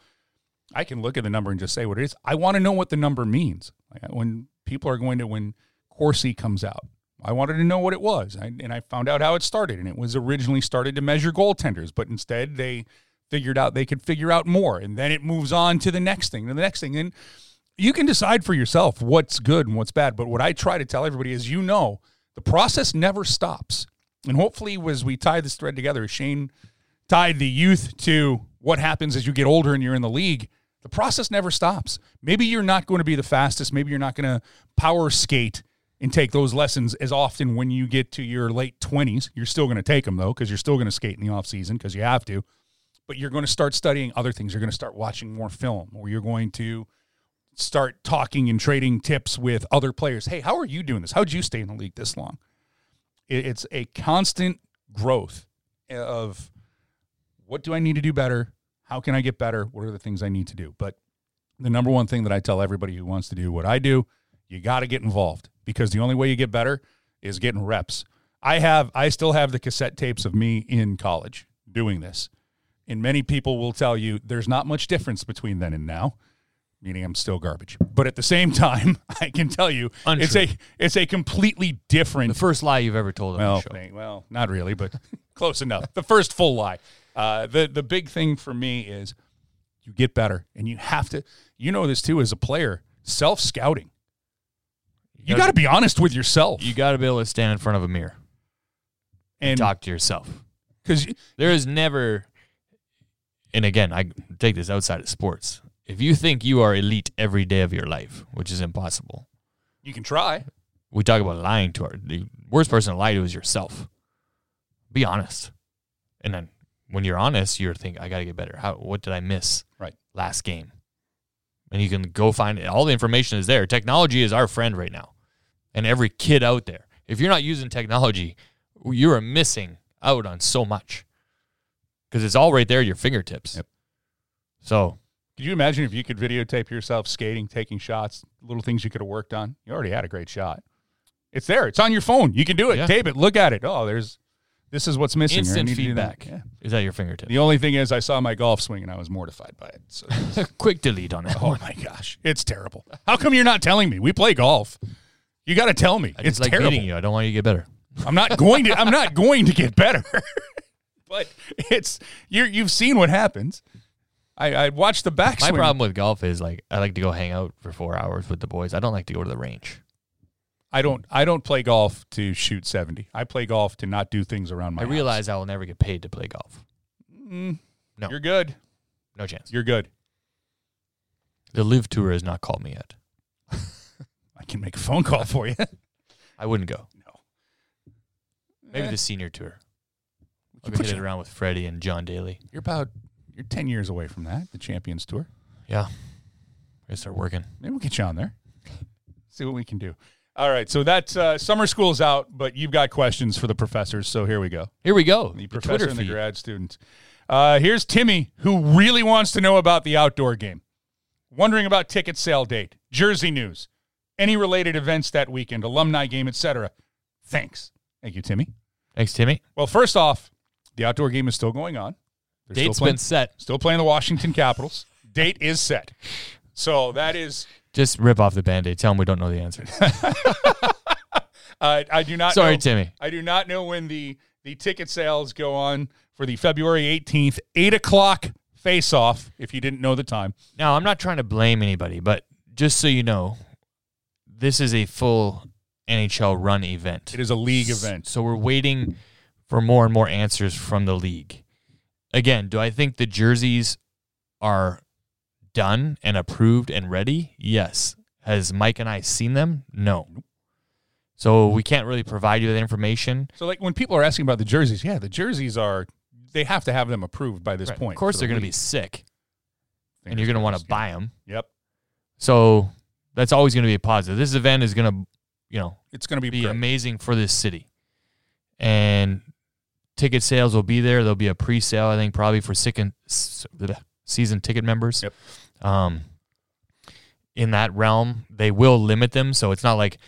[SPEAKER 1] I can look at the number and just say what it is. I want to know what the number means. When people are going to when Corsi comes out, I wanted to know what it was, I, and I found out how it started. And it was originally started to measure goaltenders, but instead they figured out they could figure out more, and then it moves on to the next thing, and the next thing, and you can decide for yourself what's good and what's bad. But what I try to tell everybody is, you know, the process never stops, and hopefully, as we tie this thread together, Shane tied the youth to what happens as you get older and you're in the league. The process never stops. Maybe you're not going to be the fastest. Maybe you're not going to power skate and take those lessons as often when you get to your late 20s. You're still going to take them though because you're still going to skate in the off season because you have to. But you're going to start studying other things. You're going to start watching more film or you're going to start talking and trading tips with other players. Hey, how are you doing this? How'd you stay in the league this long? It's a constant growth of what do I need to do better? How can I get better? What are the things I need to do? But the number one thing that I tell everybody who wants to do what I do, you got to get involved because the only way you get better is getting reps. I have I still have the cassette tapes of me in college doing this. And many people will tell you there's not much difference between then and now, meaning I'm still garbage. But at the same time, I can tell you it's a it's a completely different
[SPEAKER 2] The first lie you've ever told on
[SPEAKER 1] well,
[SPEAKER 2] the show.
[SPEAKER 1] well, not really, but close enough. The first full lie. Uh, the the big thing for me is you get better, and you have to. You know this too as a player. Self scouting. You got to be honest with yourself,
[SPEAKER 2] You got to be able to stand in front of a mirror and
[SPEAKER 1] and
[SPEAKER 2] talk to yourself.
[SPEAKER 1] because
[SPEAKER 2] There is never, and again, I take this outside of sports. If you think you are elite every day of your life, which is impossible,
[SPEAKER 1] you can try.
[SPEAKER 2] we talk about lying to our the worst person to lie to is yourself. Be honest, and then when you're honest, you're thinking, I got to get better. How? What did I miss?
[SPEAKER 1] Right.
[SPEAKER 2] Last game, and you can go find it. All the information is there. Technology is our friend right now, and every kid out there. If you're not using technology, you are missing out on so much because it's all right there at your fingertips.
[SPEAKER 1] Yep.
[SPEAKER 2] So
[SPEAKER 1] Could you imagine if you could videotape yourself skating, taking shots, little things you could have worked on? You already had a great shot. It's there. It's on your phone. You can do it.
[SPEAKER 2] Yeah.
[SPEAKER 1] Tape it. Look at it. Oh, there's this is what's missing. or
[SPEAKER 2] Instant
[SPEAKER 1] need to that.
[SPEAKER 2] feedback
[SPEAKER 1] Yeah.
[SPEAKER 2] is at your fingertips.
[SPEAKER 1] The only thing is, I saw my golf swing and I was mortified by it. So,
[SPEAKER 2] Quick delete on that
[SPEAKER 1] oh
[SPEAKER 2] one.
[SPEAKER 1] my gosh, it's terrible. How come you're not telling me? We play golf. You got to tell me.
[SPEAKER 2] I
[SPEAKER 1] it's
[SPEAKER 2] just like
[SPEAKER 1] terrible.
[SPEAKER 2] beating you. I don't want you to get better.
[SPEAKER 1] I'm not going to. I'm not going to get better. but it's you. You've seen what happens. I, I watched the backswing.
[SPEAKER 2] My problem with golf is like I like to go hang out for four hours with the boys. I don't like to go to the range.
[SPEAKER 1] I don't. I don't play golf to shoot seventy. I play golf to not do things around my.
[SPEAKER 2] I
[SPEAKER 1] house.
[SPEAKER 2] realize I will never get paid to play golf.
[SPEAKER 1] Mm,
[SPEAKER 2] No.
[SPEAKER 1] You're good.
[SPEAKER 2] No chance.
[SPEAKER 1] You're good.
[SPEAKER 2] The LIV Tour has not called me yet.
[SPEAKER 1] I can make a phone call for you.
[SPEAKER 2] I wouldn't go.
[SPEAKER 1] no.
[SPEAKER 2] Maybe
[SPEAKER 1] Eh,
[SPEAKER 2] the Senior Tour. I'll
[SPEAKER 1] could
[SPEAKER 2] go
[SPEAKER 1] put
[SPEAKER 2] hit it around with Freddie and John Daly.
[SPEAKER 1] You're about. You're ten years away from that. The Champions Tour.
[SPEAKER 2] Yeah. I start working.
[SPEAKER 1] Maybe we'll get you on there. See what we can do. All right. So that's uh, summer school's out, but you've got questions for the professors. So here we go.
[SPEAKER 2] Here we go.
[SPEAKER 1] The
[SPEAKER 2] The
[SPEAKER 1] professor
[SPEAKER 2] Twitter
[SPEAKER 1] and the grad student. Uh, here's Timmy, who really wants to know about the outdoor game. Wondering about ticket sale date, jersey news, any related events that weekend, alumni game, etc. Thanks. Thank you, Timmy.
[SPEAKER 2] Thanks, Timmy.
[SPEAKER 1] Well, first off, the outdoor game is still going on. They're still
[SPEAKER 2] Date's
[SPEAKER 1] playing,
[SPEAKER 2] been set.
[SPEAKER 1] still playing the Washington Capitals. Date is set. So that is.
[SPEAKER 2] Just rip off the band-aid. Tell them we don't know the answer.
[SPEAKER 1] Uh, I do not.
[SPEAKER 2] Sorry,
[SPEAKER 1] know,
[SPEAKER 2] Timmy.
[SPEAKER 1] I do not know when the the ticket sales go on for the February 18th, eight o'clock face off. If you didn't know the time.
[SPEAKER 2] Now, I'm not trying to blame anybody, but just so you know, this is a full NHL run event.
[SPEAKER 1] It is a league event.
[SPEAKER 2] So we're waiting for more and more answers from the league. Again, do I think the jerseys are done and approved and ready? Yes. Has Mike and I seen them? No. So we can't really provide you with information.
[SPEAKER 1] So, like when people are asking about the jerseys, yeah, the jerseys are they have to have them approved by this
[SPEAKER 2] Right.
[SPEAKER 1] point.
[SPEAKER 2] Of course, they're
[SPEAKER 1] the
[SPEAKER 2] going to be sick, and you're going to want to buy them.
[SPEAKER 1] Yep,
[SPEAKER 2] So that's always going to be a positive. This event is going to, you know,
[SPEAKER 1] it's going to be,
[SPEAKER 2] be amazing for this city. And ticket sales will be there. There'll be a pre-sale, I think, probably for second, season ticket members.
[SPEAKER 1] Yep.
[SPEAKER 2] Um, in that realm, they will limit them, so it's not like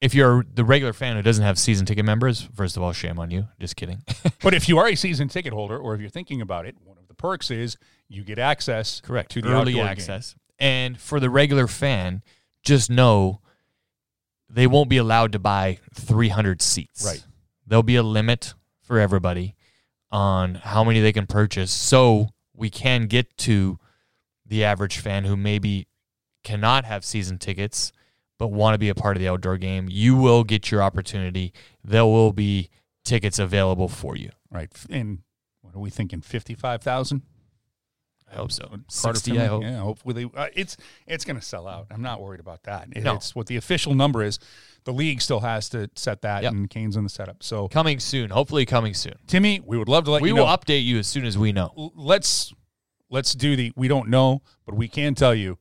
[SPEAKER 2] if you're the regular fan who doesn't have season ticket members. First of all, shame on you. Just kidding.
[SPEAKER 1] But if you are a season ticket holder, or if you're thinking about it, one of the perks is you get access
[SPEAKER 2] Correct.
[SPEAKER 1] to the
[SPEAKER 2] early
[SPEAKER 1] outdoor game.
[SPEAKER 2] access. And for the regular fan, just know they won't be allowed to buy 300 seats.
[SPEAKER 1] Right.
[SPEAKER 2] There'll be a limit for everybody on how many they can purchase so we can get to the average fan who maybe cannot have season tickets but want to be a part of the outdoor game. You will get your opportunity. There will be tickets available for you.
[SPEAKER 1] right? And what are we thinking? Fifty-five thousand.
[SPEAKER 2] I hope so.
[SPEAKER 1] Carter
[SPEAKER 2] 60,
[SPEAKER 1] Finley?
[SPEAKER 2] I hope.
[SPEAKER 1] Yeah, hopefully they, uh, it's it's going to sell out. I'm not worried about that. It-
[SPEAKER 2] No.
[SPEAKER 1] It's what the official number is. The league still has to set that,
[SPEAKER 2] Yep.
[SPEAKER 1] and Kane's in the setup. So,
[SPEAKER 2] Coming soon. Hopefully coming soon.
[SPEAKER 1] Timmy, we would love to let
[SPEAKER 2] we
[SPEAKER 1] you
[SPEAKER 2] will update you as soon as we know.
[SPEAKER 1] Let's let's do the. We don't know, but we can tell you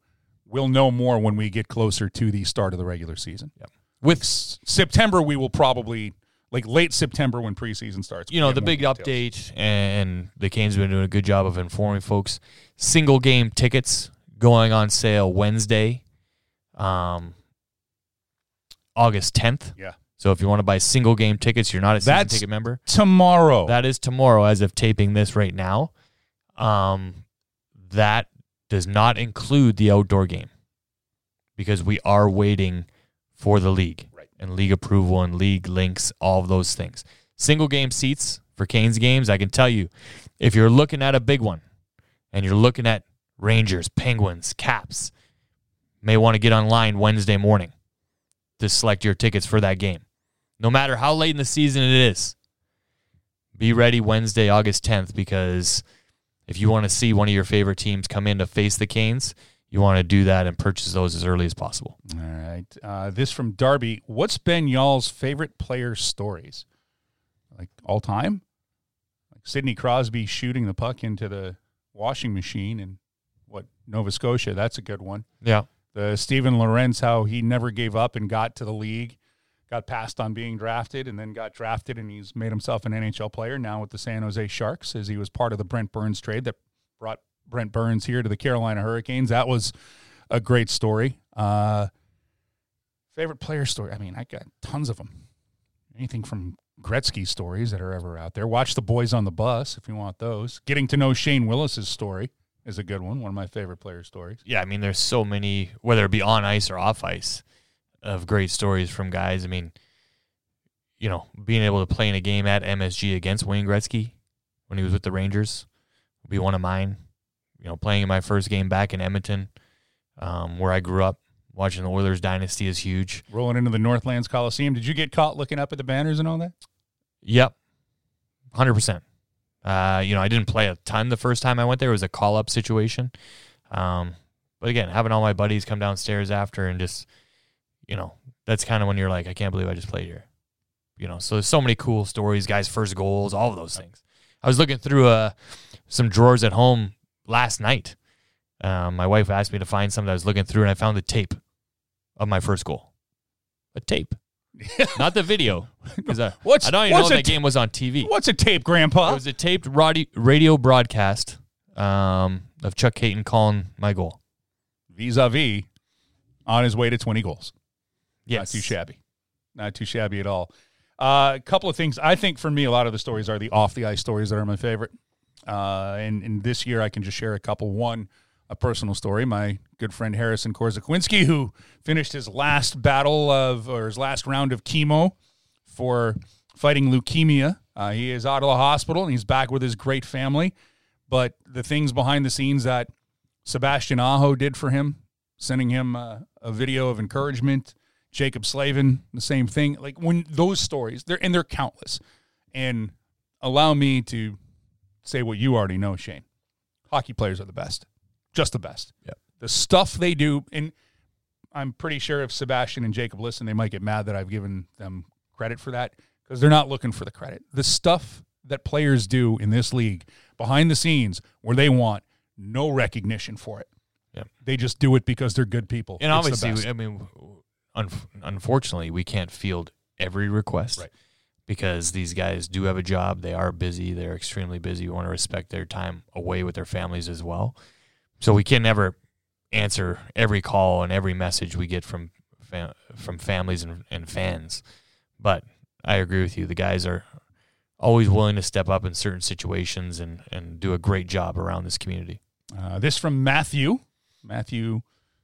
[SPEAKER 1] we'll know more when we get closer to the start of the regular season.
[SPEAKER 2] Yep.
[SPEAKER 1] With S- September, we will probably like late September when preseason starts.
[SPEAKER 2] You know, the big
[SPEAKER 1] details.
[SPEAKER 2] update, and the Canes have been doing a good job of informing folks. Single game tickets going on sale Wednesday, um, August 10th.
[SPEAKER 1] Yeah.
[SPEAKER 2] So if you want to buy single game tickets, you're not a season
[SPEAKER 1] That's-
[SPEAKER 2] ticket member.
[SPEAKER 1] tomorrow.
[SPEAKER 2] That is tomorrow as of taping this right now. Um, that does not include the outdoor game because we are waiting for the league
[SPEAKER 1] Right.
[SPEAKER 2] and league approval and league links, all of those things. Single game seats for Canes games, I can tell you, if you're looking at a big one and you're looking at Rangers, Penguins, Caps, may want to get online Wednesday morning to select your tickets for that game. No matter how late in the season it is, be ready Wednesday, August 10th, because if you want to see one of your favorite teams come in to face the Canes, you want to do that and purchase those as early as possible.
[SPEAKER 1] All right. Uh, this from Darby. What's been y'all's favorite player stories? Like all time? Like Sidney Crosby shooting the puck into the washing machine and what Nova Scotia. That's a good one.
[SPEAKER 2] Yeah.
[SPEAKER 1] The Steven Lorentz, how he never gave up and got to the league, got passed on being drafted, and then got drafted, and he's made himself an NHL player now with the San Jose Sharks, as he was part of the Brent Burns trade that brought Brent Burns here to the Carolina Hurricanes. That was a great story. Uh, favorite player story? I mean, I got tons of them. Anything from Gretzky stories that are ever out there. Watch the boys on the bus if you want those. Getting to know Shane Willis's story is a good one. One of my favorite player stories.
[SPEAKER 2] Yeah, I mean, there's so many, whether it be on ice or off ice, of great stories from guys. I mean, you know, being able to play in a game at MSG against Wayne Gretzky when he was with the Rangers would be one of mine. You know, playing in my first game back in Edmonton, um, where I grew up, watching the Oilers dynasty is huge.
[SPEAKER 1] Rolling into the Northlands Coliseum. Did you get caught looking up at the banners and all that?
[SPEAKER 2] Yep, hundred percent. Uh, you know, I didn't play a ton the first time I went there. It was a call up situation. Um, but again, having all my buddies come downstairs after and just, you know, that's kind of when you're like, I can't believe I just played here. You know, so there's so many cool stories, guys' first goals, all of those things. I was looking through uh, some drawers at home last night. Um, my wife asked me to find something I was looking through, and I found the tape of my first goal. A tape. Not the video. Because I,
[SPEAKER 1] What's-
[SPEAKER 2] I don't even know that
[SPEAKER 1] ta-
[SPEAKER 2] game was on TV.
[SPEAKER 1] What's a tape, Grandpa?
[SPEAKER 2] It was a taped radio broadcast um, of Chuck Kaiton calling my goal.
[SPEAKER 1] Vis a vis on his way to 20 goals.
[SPEAKER 2] Yes.
[SPEAKER 1] Not too shabby. Not too shabby at all. Uh, a couple of things. I think for me, a lot of the stories are the off the ice stories that are my favorite. Uh, and, and this year, I can just share a couple. One, a personal story. My good friend Harrison Korzakwinski, who finished his last battle of, or his last round of chemo for fighting leukemia. Uh, he is out of the hospital and he's back with his great family. But the things behind the scenes that Sebastian Aho did for him, sending him uh, a video of encouragement. Jaccob Slavin, the same thing. Like when those stories, they're and they're countless. And allow me to say what you already know, Shane. Hockey players are the best, just the best. The stuff they do, and I'm pretty sure if Sebastian and Jaccob listen, they might get mad that I've given them credit for that because they're not looking for the credit. The stuff that players do in this league behind the scenes where they want no recognition for it. They just do it because they're good people.
[SPEAKER 2] And
[SPEAKER 1] It's
[SPEAKER 2] obviously. I mean, un- unfortunately, we can't field every request
[SPEAKER 1] Right.
[SPEAKER 2] because these guys do have a job. They are busy. They're extremely busy. We want to respect their time away with their families as well. So we can never answer every call and every message we get from fam- from families and, and fans. But I agree with you. The guys are always willing to step up in certain situations and, and do a great job around this community.
[SPEAKER 1] Uh, this from Matthew. Matthew,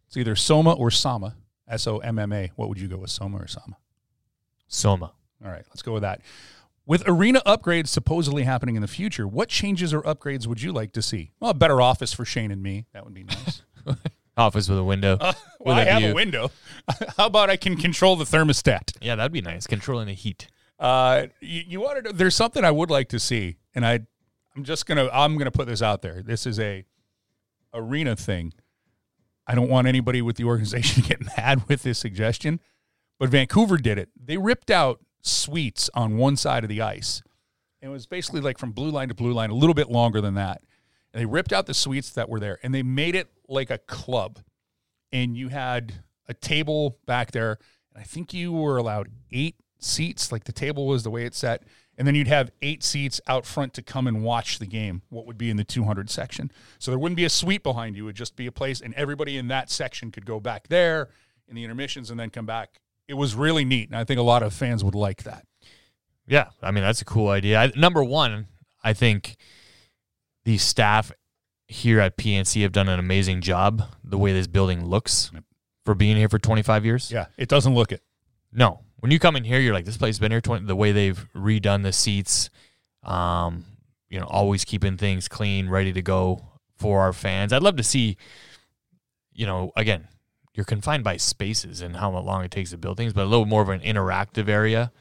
[SPEAKER 1] it's either Soma or Sama. S O M M A. What would you go with, Soma or Sama?
[SPEAKER 2] Soma.
[SPEAKER 1] All right, let's go with that. With arena upgrades supposedly happening in the future, what changes or upgrades would you like to see? Well, a better office for Shane and me. That would be nice.
[SPEAKER 2] Office with a window.
[SPEAKER 1] well,
[SPEAKER 2] With
[SPEAKER 1] I
[SPEAKER 2] a
[SPEAKER 1] have a window. How about I can control the thermostat?
[SPEAKER 2] Yeah, that'd be nice. Controlling the heat.
[SPEAKER 1] Uh, you, you wanted to, there's something I would like to see, and I, I'm just gonna I'm gonna put this out there. This is a arena thing. I don't want anybody with the organization to get mad with this suggestion, but Vancouver did it. They ripped out suites on one side of the ice. And it was basically like from blue line to blue line, a little bit longer than that. And they ripped out the suites that were there and they made it like a club. And you had a table back there. And I think you were allowed eight seats, like the table was the way it's set. And then you'd have eight seats out front to come and watch the game, what would be in the 200 section. So there wouldn't be a suite behind you. It would just be a place, and everybody in that section could go back there in the intermissions and then come back. It was really neat. And I think a lot of fans would like that.
[SPEAKER 2] Yeah, I mean that's a cool idea. I, number one, I think the staff here at PNC have done an amazing job. The way this building looks for being here for 25 years.
[SPEAKER 1] Yeah, it doesn't look it.
[SPEAKER 2] No, when you come in here, you're like, this place has been here 20. The way they've redone the seats, um, you know, always keeping things clean, ready to go for our fans. I'd love to see, you know, again, you're confined by spaces and how long it takes to build things, but a little more of an interactive area,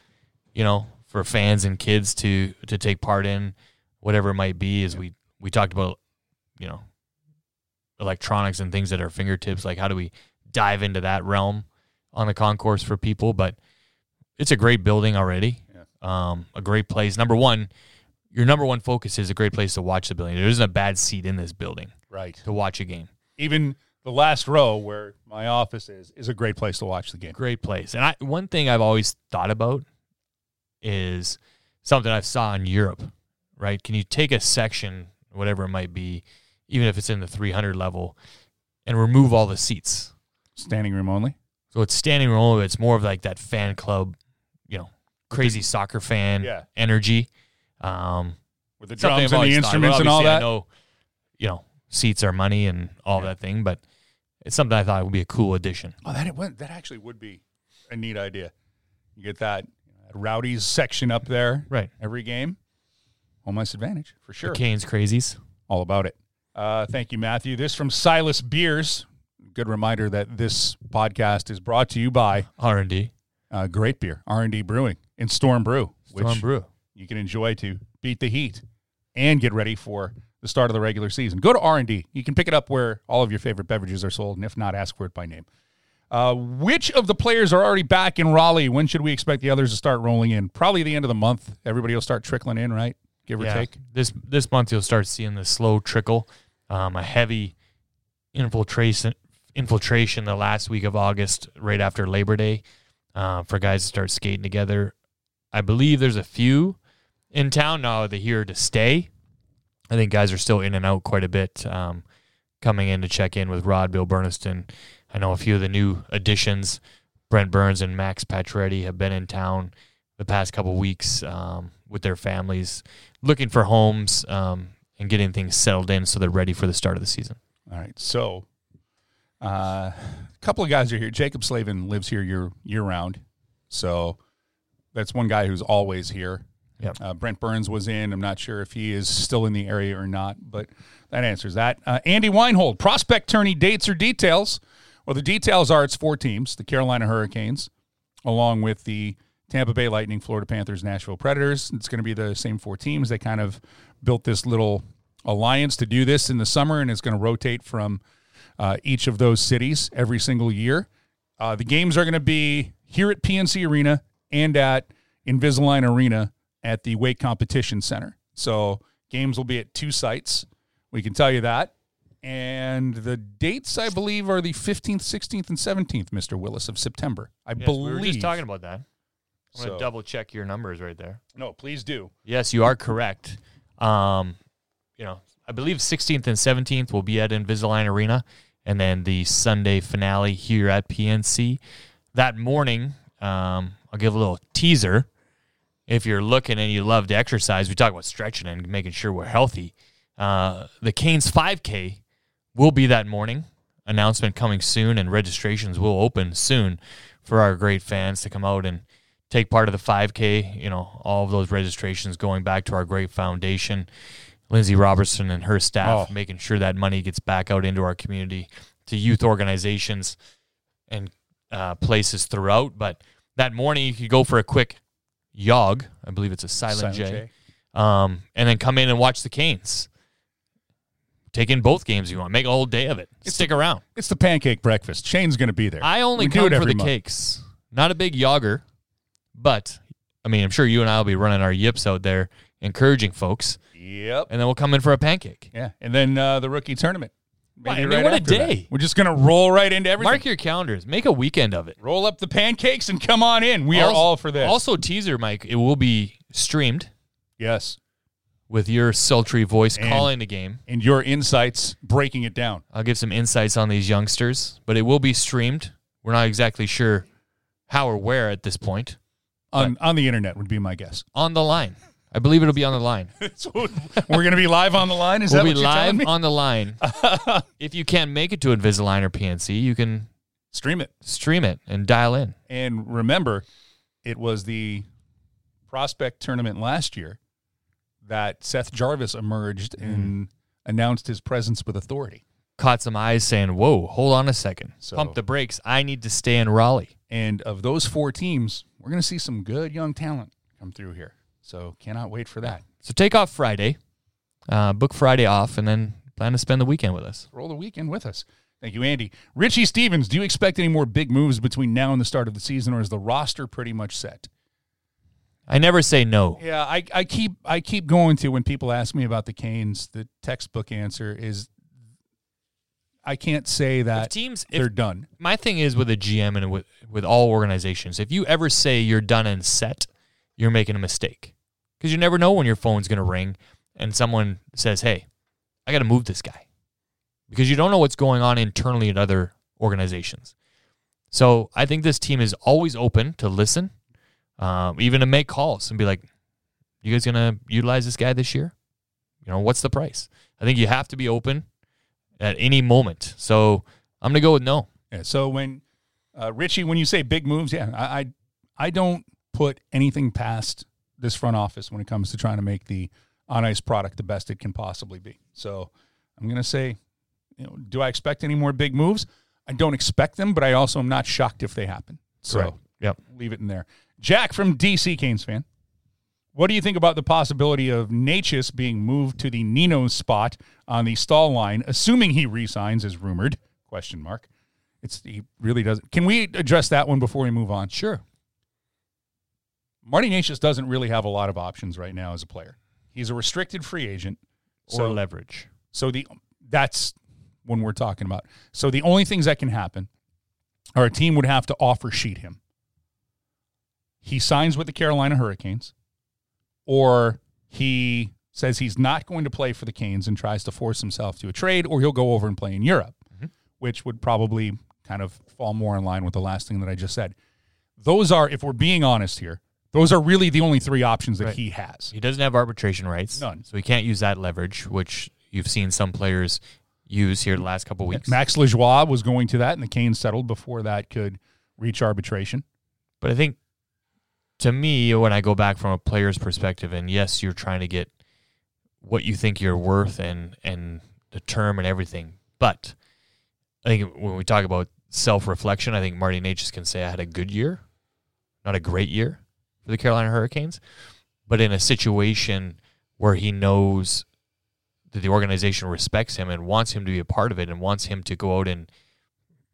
[SPEAKER 2] you know, for fans and kids to to take part in, whatever it might be. As we we talked about, you know, electronics and things at our fingertips. Like, how do we dive into that realm on the concourse for people? But it's a great building already. Um, a great place. Number one, your number one focus is a great place to watch the building. There isn't a bad seat in this building
[SPEAKER 1] Right.
[SPEAKER 2] to watch a game.
[SPEAKER 1] Even the last row where my office is is a great place to watch the game.
[SPEAKER 2] Great place. And I, one thing I've always thought about is something I saw in Europe, right? Can you take a section, whatever it might be, even if it's in the 300 level, and remove all the seats.
[SPEAKER 1] Standing room only.
[SPEAKER 2] So it's standing room only. It's more of like that fan club, you know, crazy soccer fan
[SPEAKER 1] Yeah.
[SPEAKER 2] energy. Um,
[SPEAKER 1] With the drums and the instruments and all
[SPEAKER 2] obviously I
[SPEAKER 1] that.
[SPEAKER 2] know, you know, seats are money and all
[SPEAKER 1] Yeah.
[SPEAKER 2] that thing, but it's something I thought would be a cool addition.
[SPEAKER 1] Oh, that would- that actually would be a neat idea. You get that rowdies section up there
[SPEAKER 2] Right.
[SPEAKER 1] every game. Home ice advantage for sure.
[SPEAKER 2] The Canes crazies.
[SPEAKER 1] All about it. Uh, thank you, Matthew. This from Silas Beers. Good reminder that this podcast is brought to you by
[SPEAKER 2] R and D.
[SPEAKER 1] uh, great beer, R and D Brewing and Storm Brew,
[SPEAKER 2] Storm Brew.
[SPEAKER 1] you can enjoy to beat the heat and get ready for the start of the regular season. Go to R and D. You can pick it up where all of your favorite beverages are sold, and if not, ask for it by name. Uh, which of the players are already back in Raleigh? When should we expect the others to start rolling in? Probably the end of the month. Everybody will start trickling in, right? Give or
[SPEAKER 2] Yeah.
[SPEAKER 1] take.
[SPEAKER 2] This this month you'll start seeing the slow trickle, um, a heavy infiltration infiltration the last week of August, right after Labor Day, uh, for guys to start skating together. I believe there's a few in town now. They're here to stay. I think guys are still in and out quite a bit, um, coming in to check in with Rod, Bill Burniston. I know a few of the new additions, Brent Burns and Max Pacioretty, have been in town the past couple weeks um, with their families, looking for homes um, and getting things settled in so they're ready for the start of the season.
[SPEAKER 1] All right. So, uh, a couple of guys are here. Jaccob Slavin lives here year year round, so that's one guy who's always here.
[SPEAKER 2] Yep.
[SPEAKER 1] Uh, Brent Burns was in. I'm not sure if he is still in the area or not, but that answers that. Uh, Andy Weinhold, prospect tourney dates or details. Well, the details are it's four teams: the Carolina Hurricanes, along with the Tampa Bay Lightning, Florida Panthers, Nashville Predators. It's going to be the same four teams. They kind of built this little alliance to do this in the summer, and it's going to rotate from uh, each of those cities every single year. Uh, the games are going to be here at PNC Arena and at Invisalign Arena at the Wake Competition Center. So games will be at two sites. We can tell you that. And the dates, I believe, are the 15th, 16th, and 17th, Mr. Willis, of September. I
[SPEAKER 2] Yes,
[SPEAKER 1] believe.
[SPEAKER 2] we were just talking about that. I'm going to double check your numbers right there.
[SPEAKER 1] No, please do.
[SPEAKER 2] Yes, you are correct. Um, you know, I believe 16th and 17th will be at Invisalign Arena, and then the Sunday finale here at PNC. That morning, um, I'll give a little teaser. If you're looking and you love to exercise, we talk about stretching and making sure we're healthy. Uh, the Canes 5K will be that morning. Announcement coming soon, and registrations will open soon for our great fans to come out and take part of the 5K. You know, all of those registrations going back to our great foundation. Lindsay Robertson and her staff
[SPEAKER 1] Oh.
[SPEAKER 2] making sure that money gets back out into our community to youth organizations and uh, places throughout. But that morning, you could go for a quick jog. I believe it's a silent, J. Um, and then come in and watch the Canes. Take in both games you want. Make a whole day of it. Stick around.
[SPEAKER 1] It's the pancake breakfast. Shane's going to be there.
[SPEAKER 2] I only
[SPEAKER 1] We do
[SPEAKER 2] come
[SPEAKER 1] it
[SPEAKER 2] for the
[SPEAKER 1] month.
[SPEAKER 2] cakes. Not a big yogger, but I mean, I'm sure you and I will be running our yips out there, encouraging folks,
[SPEAKER 1] Yep.
[SPEAKER 2] and then we'll come in for a pancake.
[SPEAKER 1] Yeah. And then uh, the rookie tournament.
[SPEAKER 2] Right, I mean, what a
[SPEAKER 1] after that.
[SPEAKER 2] day.
[SPEAKER 1] We're just going to roll right into everything.
[SPEAKER 2] Mark your calendars. Make a weekend of it.
[SPEAKER 1] Roll up the pancakes and come on in. We are all for this.
[SPEAKER 2] Also, teaser, Mike. It will be streamed
[SPEAKER 1] yes.
[SPEAKER 2] with your sultry voice
[SPEAKER 1] And-
[SPEAKER 2] calling the game.
[SPEAKER 1] And your insights breaking it down.
[SPEAKER 2] I'll give some insights on these youngsters, but it will be streamed. We're not exactly sure how or where at this point.
[SPEAKER 1] On, on the internet would be my guess.
[SPEAKER 2] On the line. I believe it'll be on the line.
[SPEAKER 1] so we're going to be live on the line. Is
[SPEAKER 2] we'll
[SPEAKER 1] that
[SPEAKER 2] be
[SPEAKER 1] what you're telling
[SPEAKER 2] live on the line. if you can't make it to Invisalign or PNC, you can
[SPEAKER 1] Stream it.
[SPEAKER 2] stream it and dial in.
[SPEAKER 1] And remember, it was the prospect tournament last year that Seth Jarvis emerged
[SPEAKER 2] Mm.
[SPEAKER 1] and announced his presence with authority.
[SPEAKER 2] Caught some eyes saying, "Whoa, hold on a second,
[SPEAKER 1] So-
[SPEAKER 2] pump the brakes. I need to stay in Raleigh."
[SPEAKER 1] And of those four teams, we're going to see some good young talent come through here. So cannot wait for that.
[SPEAKER 2] So take off Friday, uh, book Friday off, and then plan to spend the weekend with us.
[SPEAKER 1] Roll the weekend with us. Thank you, Andy. Richie Stevens, do you expect any more big moves between now and the start of the season, or is the roster pretty much set?
[SPEAKER 2] I never say no.
[SPEAKER 1] Yeah, I, I keep I keep going to when people ask me about the Canes, the textbook answer is I can't say
[SPEAKER 2] If
[SPEAKER 1] that
[SPEAKER 2] teams,
[SPEAKER 1] they're
[SPEAKER 2] if
[SPEAKER 1] done.
[SPEAKER 2] my thing is with a GM and with with all organizations, if you ever say you're done and set, you're making a mistake because you never know when your phone's going to ring and someone says, "Hey, I got to move this guy." because you don't know what's going on internally at other organizations. So I think this team is always open to listen, um, even to make calls and be like, "You guys gonna utilize this guy this year? You know, what's the price?" I think you have to be open at any moment. So I'm gonna go with no.
[SPEAKER 1] Yeah. So when uh, Richie, when you say big moves, yeah, I, I I don't put anything past this front office when it comes to trying to make the on ice product the best it can possibly be. So I'm gonna say, you know, do I expect any more big moves? I don't expect them, but I also am not shocked if they happen. So
[SPEAKER 2] Right. Yep.
[SPEAKER 1] leave it in there. Jack from DC Canes fan. What do you think about the possibility of Necas being moved to the Nino spot on the Staal line, assuming he resigns as rumored? Question mark. It's he really doesn't. Can we address that one before we move on?
[SPEAKER 2] Sure.
[SPEAKER 1] Marty Necas doesn't really have a lot of options right now as a player. He's a restricted free agent.
[SPEAKER 2] Or
[SPEAKER 1] So
[SPEAKER 2] leverage.
[SPEAKER 1] so the that's when we're talking about. So the only things that can happen are a team would have to offer sheet him. He signs with the Carolina Hurricanes, or he says he's not going to play for the Canes and tries to force himself to a trade, or he'll go over and play in Europe, mm-hmm. which would probably kind of fall more in line with the last thing that I just said. Those are, if we're being honest here, those are really the only three options that
[SPEAKER 2] Right.
[SPEAKER 1] he has.
[SPEAKER 2] He doesn't have arbitration rights.
[SPEAKER 1] None.
[SPEAKER 2] So he can't use that leverage, which you've seen some players use here the last couple weeks.
[SPEAKER 1] Max Lajoie was going to that, and the Canes settled before that could reach arbitration.
[SPEAKER 2] But I think to me, when I go back from a player's perspective, and yes, you're trying to get what you think you're worth and and the term and everything. But I think when we talk about self reflection, I think Marty Necas can say I had a good year, not a great year for the Carolina Hurricanes, but in a situation where he knows that the organization respects him and wants him to be a part of it and wants him to go out and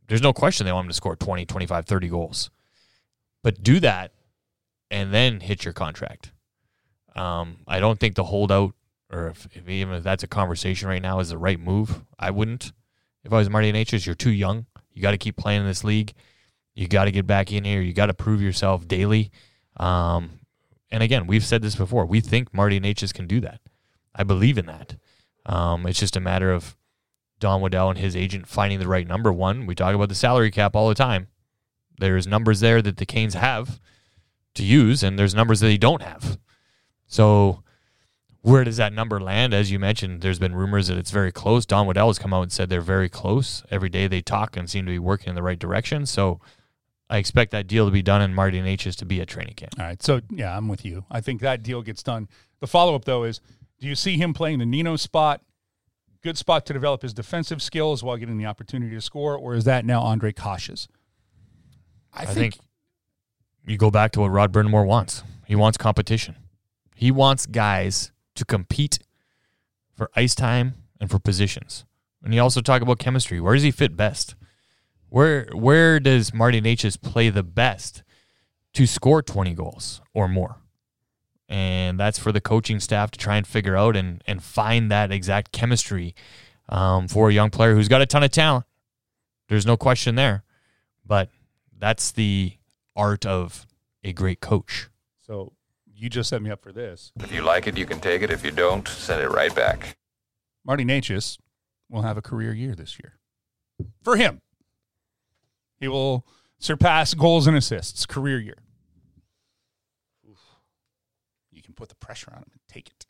[SPEAKER 2] there's no question they want him to score 20, 25, 30 goals. But do that and then hit your contract. Um, I don't think the holdout, or if, if even if that's a conversation right now, is the right move. I wouldn't. If I was Marty Necas, you're too young. You got to keep playing in this league. You got to get back in here. You got to prove yourself daily. Um, and again, we've said this before. We think Marty Necas can do that. I believe in that. Um, it's just a matter of Don Waddell and his agent finding the right number. One, we talk about the salary cap all the time. There's numbers there that the Canes have to use, and there's numbers that they don't have. So, where does that number land? As you mentioned, there's been rumors that it's very close. Don Waddell has come out and said they're very close. Every day they talk and seem to be working in the right direction. So, I expect that deal to be done and Marty Necas to be at training camp.
[SPEAKER 1] All right. So, yeah, I'm with you. I think that deal gets done. The follow up, though, is do you see him playing the Nino spot? Good spot to develop his defensive skills while getting the opportunity to score, or is that now Ondrej Kase's?
[SPEAKER 2] I think you go back to what Rod Brind'Amour wants. He wants competition. He wants guys to compete for ice time and for positions. And you also talk about chemistry. Where does he fit best? Where where does Marty Necas play the best to score 20 goals or more? And that's for the coaching staff to try and figure out and, and find that exact chemistry um, for a young player who's got a ton of talent. There's no question there. But that's the art of a great coach.
[SPEAKER 1] So, you just set me up for this.
[SPEAKER 4] If you like it, you can take it. If you don't, send it right back.
[SPEAKER 1] Marty Necas will have a career year this year. For him, he will surpass goals and assists, career year. Oof. You can put the pressure on him and take it.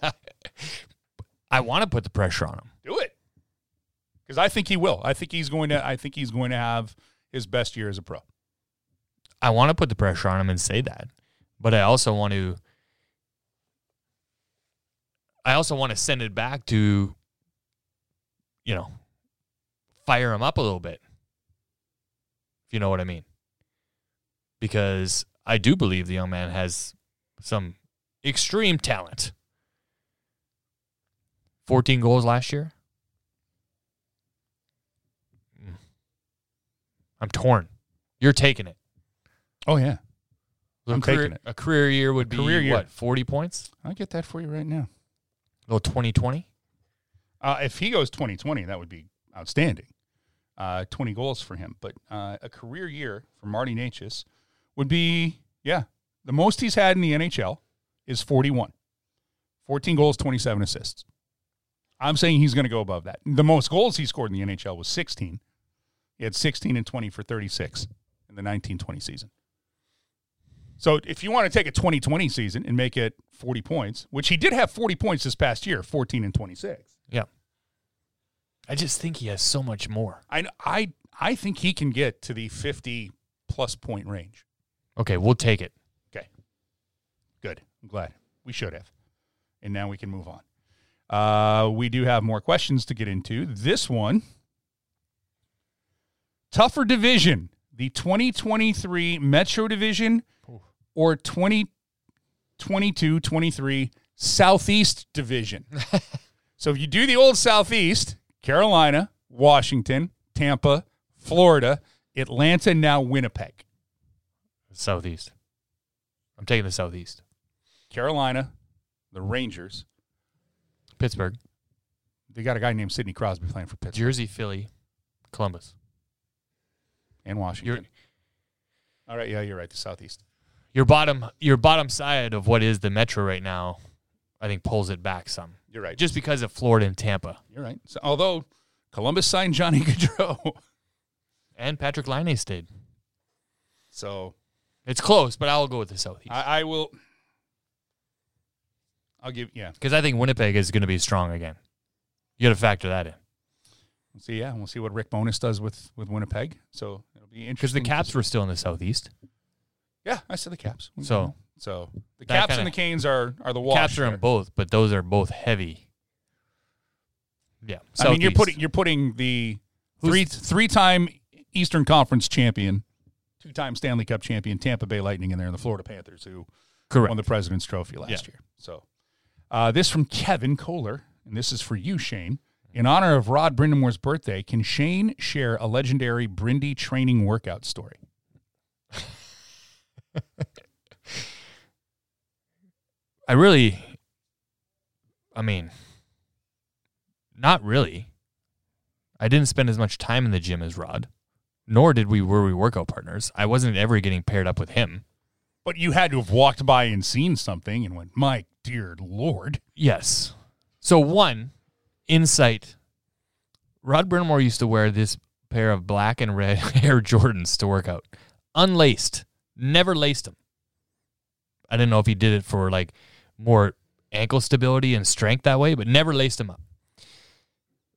[SPEAKER 2] I want to put the pressure on him.
[SPEAKER 1] Do it. Because I think he will. I think he's going to I think he's going to have his best year as a pro.
[SPEAKER 2] I want to put the pressure on him and say that. But I also want to I also want to send it back to you know, fire him up a little bit. If you know what I mean. Because I do believe the young man has some extreme talent. 14 goals last year. Mm. I'm torn. You're taking it.
[SPEAKER 1] Oh yeah.
[SPEAKER 2] So
[SPEAKER 1] I'm
[SPEAKER 2] a career,
[SPEAKER 1] taking it.
[SPEAKER 2] A career year would be
[SPEAKER 1] year.
[SPEAKER 2] what? 40 points?
[SPEAKER 1] I'll get that for you right now.
[SPEAKER 2] Well, 2020?
[SPEAKER 1] Uh, if he goes 2020, that would be outstanding. Uh, 20 goals for him. But uh, a career year for Marty Necas would be, yeah, the most he's had in the NHL is 41. 14 goals, 27 assists. I'm saying he's going to go above that. The most goals he scored in the NHL was 16. He had 16 and 20 for 36 in the 1920 season. So if you want to take a 2020 season and make it 40 points, which he did have 40 points this past year, 14 and 26.
[SPEAKER 2] Yeah. I just think he has so much more.
[SPEAKER 1] I I I think he can get to the 50 plus point range.
[SPEAKER 2] Okay, we'll take it.
[SPEAKER 1] Okay. Good. I'm glad. We should have. And now we can move on. Uh, we do have more questions to get into. This one tougher division, the 2023 Metro Division or 2022 23 Southeast Division. so if you do the old Southeast, Carolina, Washington, Tampa, Florida, Atlanta, now Winnipeg.
[SPEAKER 2] Southeast. I'm taking the Southeast.
[SPEAKER 1] Carolina, the Rangers.
[SPEAKER 2] Pittsburgh,
[SPEAKER 1] They got a guy named Sidney Crosby playing for Pittsburgh
[SPEAKER 2] Jersey, Philly, Columbus.
[SPEAKER 1] and Washington.
[SPEAKER 2] You're
[SPEAKER 1] All right, yeah, you're right. The Southeast.
[SPEAKER 2] your bottom your bottom side of what is the Metro right now, I think pulls it back some.
[SPEAKER 1] You're right.
[SPEAKER 2] Just because of Florida and Tampa.
[SPEAKER 1] you're right. So, although Columbus signed Johnny Gaudreau,
[SPEAKER 2] And Patrik Laine stayed.
[SPEAKER 1] so
[SPEAKER 2] It's close, but I'll go with the Southeast.
[SPEAKER 1] I, I will. I'll give yeah.
[SPEAKER 2] Because I think Winnipeg is going to be strong again. You got to factor that in.
[SPEAKER 1] We'll see. Yeah, we'll see what Rick Bowness does with with Winnipeg. So it'll be interesting
[SPEAKER 2] Because the. Caps were still in the Southeast.
[SPEAKER 1] Yeah, I said the Caps.
[SPEAKER 2] So-
[SPEAKER 1] so the
[SPEAKER 2] That
[SPEAKER 1] Caps
[SPEAKER 2] kinda-
[SPEAKER 1] and the Canes are are the wash.
[SPEAKER 2] Caps are in both, but those are both heavy. Yeah.
[SPEAKER 1] I mean, you're putting you're putting the
[SPEAKER 2] Who's-
[SPEAKER 1] three three time Eastern Conference champion, two time Stanley Cup champion Tampa Bay Lightning in there, and the Florida Panthers who
[SPEAKER 2] correct.
[SPEAKER 1] won the President's Trophy last
[SPEAKER 2] Yeah.
[SPEAKER 1] year. So, uh, this from Kevin Kohler, and this is for you, Shane. In honor of Rod Brind'Amour's birthday, can Shane share a legendary Brindy training workout story?
[SPEAKER 2] I really, I mean, not really. I didn't spend as much time in the gym as Rod, nor did we were we workout partners. I wasn't ever getting paired up with him.
[SPEAKER 1] But you had to have walked by and seen something and went, "My dear Lord!"
[SPEAKER 2] Yes. So one insight. Rod Brind'Amour used to wear this pair of black and red Air Jordans to work out, unlaced, never laced them. I didn't know if he did it for like more ankle stability and strength that way, but never laced them up.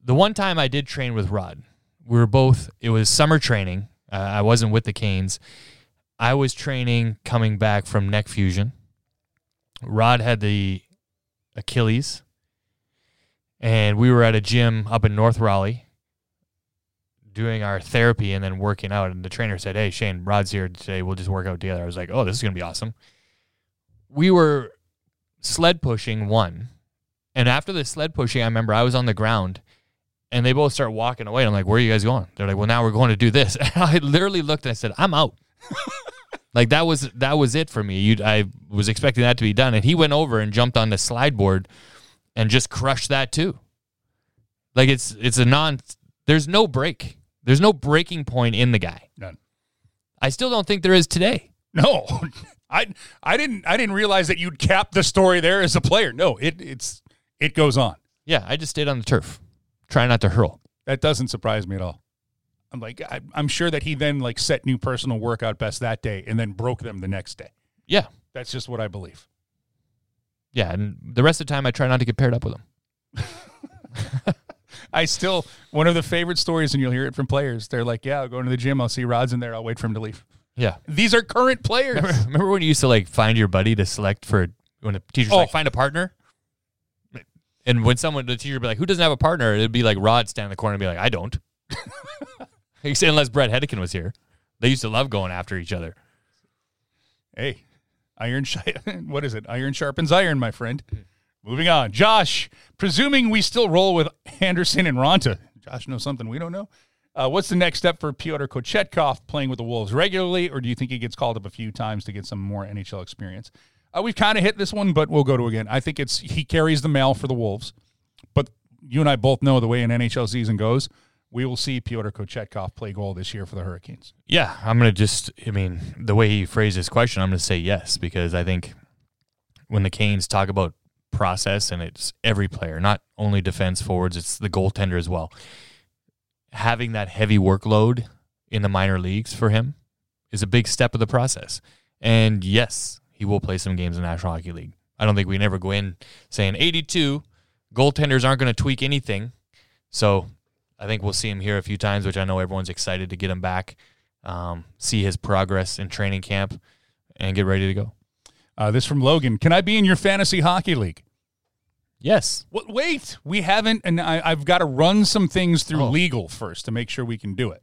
[SPEAKER 2] The one time I did train with Rod, we were both. It was summer training. Uh, I wasn't with the Canes. I was training coming back from neck fusion. Rod had the Achilles, and we were at a gym up in North Raleigh doing our therapy and then working out. And the trainer said, Hey, Shane, Rod's here today. We'll just work out together. I was like, Oh, this is going to be awesome. We were sled pushing one. And after the sled pushing, I remember I was on the ground and they both start walking away. I'm like, Where are you guys going? They're like, Well, now we're going to do this. And I literally looked and I said, I'm out. like that was that was it for me. You, I was expecting that to be done, and he went over and jumped on the slide board and just crushed that too. Like it's it's a non. There's no break. There's no breaking point in the guy.
[SPEAKER 1] None.
[SPEAKER 2] I still don't think there is today.
[SPEAKER 1] No, I I didn't I didn't realize that you'd cap the story there as a player. No, it it's it goes on.
[SPEAKER 2] Yeah, I just stayed on the turf, try not to hurl.
[SPEAKER 1] That doesn't surprise me at all. I'm like I, I'm sure that he then like set new personal workout best that day and then broke them the next day.
[SPEAKER 2] Yeah,
[SPEAKER 1] That's just what I believe.
[SPEAKER 2] yeah, and the rest of the time I try not to get paired up with him.
[SPEAKER 1] I still one of the favorite stories, and you'll hear it from players. They're like, "Yeah, I'll go into the gym. I'll see Rod's in there. I'll wait for him to leave."
[SPEAKER 2] Yeah,
[SPEAKER 1] These are current players.
[SPEAKER 2] remember, remember when you used to like find your buddy to select for when the teacher's like
[SPEAKER 1] Oh.
[SPEAKER 2] find a partner, and when someone the teacher would be like, "Who doesn't have a partner?" It'd be like Rod stand in the corner and be like, "I don't." Unless Bret Hedican was here, they used to love going after each other.
[SPEAKER 1] Hey, iron. Sh- what is it? Iron sharpens iron, my friend. Moving on, Josh. Presuming we still roll with Andersen and Raanta. Josh knows something we don't know. Uh, what's the next step for Pyotr Kochetkov playing with the Wolves regularly, or do you think he gets called up a few times to get some more NHL experience? Uh, we've kind of hit this one, but we'll go to again. I think it's he carries the mail for the Wolves, but you and I both know the way an NHL season goes. We will see Pyotr Kochetkov play goal this year for the Hurricanes.
[SPEAKER 2] Yeah, I'm gonna just. I mean, the way he phrased his question, I'm gonna say yes because I think when the Canes talk about process, and it's every player, not only defense forwards, it's the goaltender as well. Having that heavy workload in the minor leagues for him is a big step of the process. And yes, he will play some games in the National Hockey League. I don't think we can ever go in saying 82 goaltenders aren't going to tweak anything. So I think we'll see him here a few times, which I know everyone's excited to get him back, um, see his progress in training camp, and get ready to go.
[SPEAKER 1] Uh, this from Logan. Can I be in your fantasy hockey league?
[SPEAKER 2] Yes.
[SPEAKER 1] What, wait, we haven't, and I, I've got to run some things through
[SPEAKER 2] Oh.
[SPEAKER 1] legal first to make sure we can do it.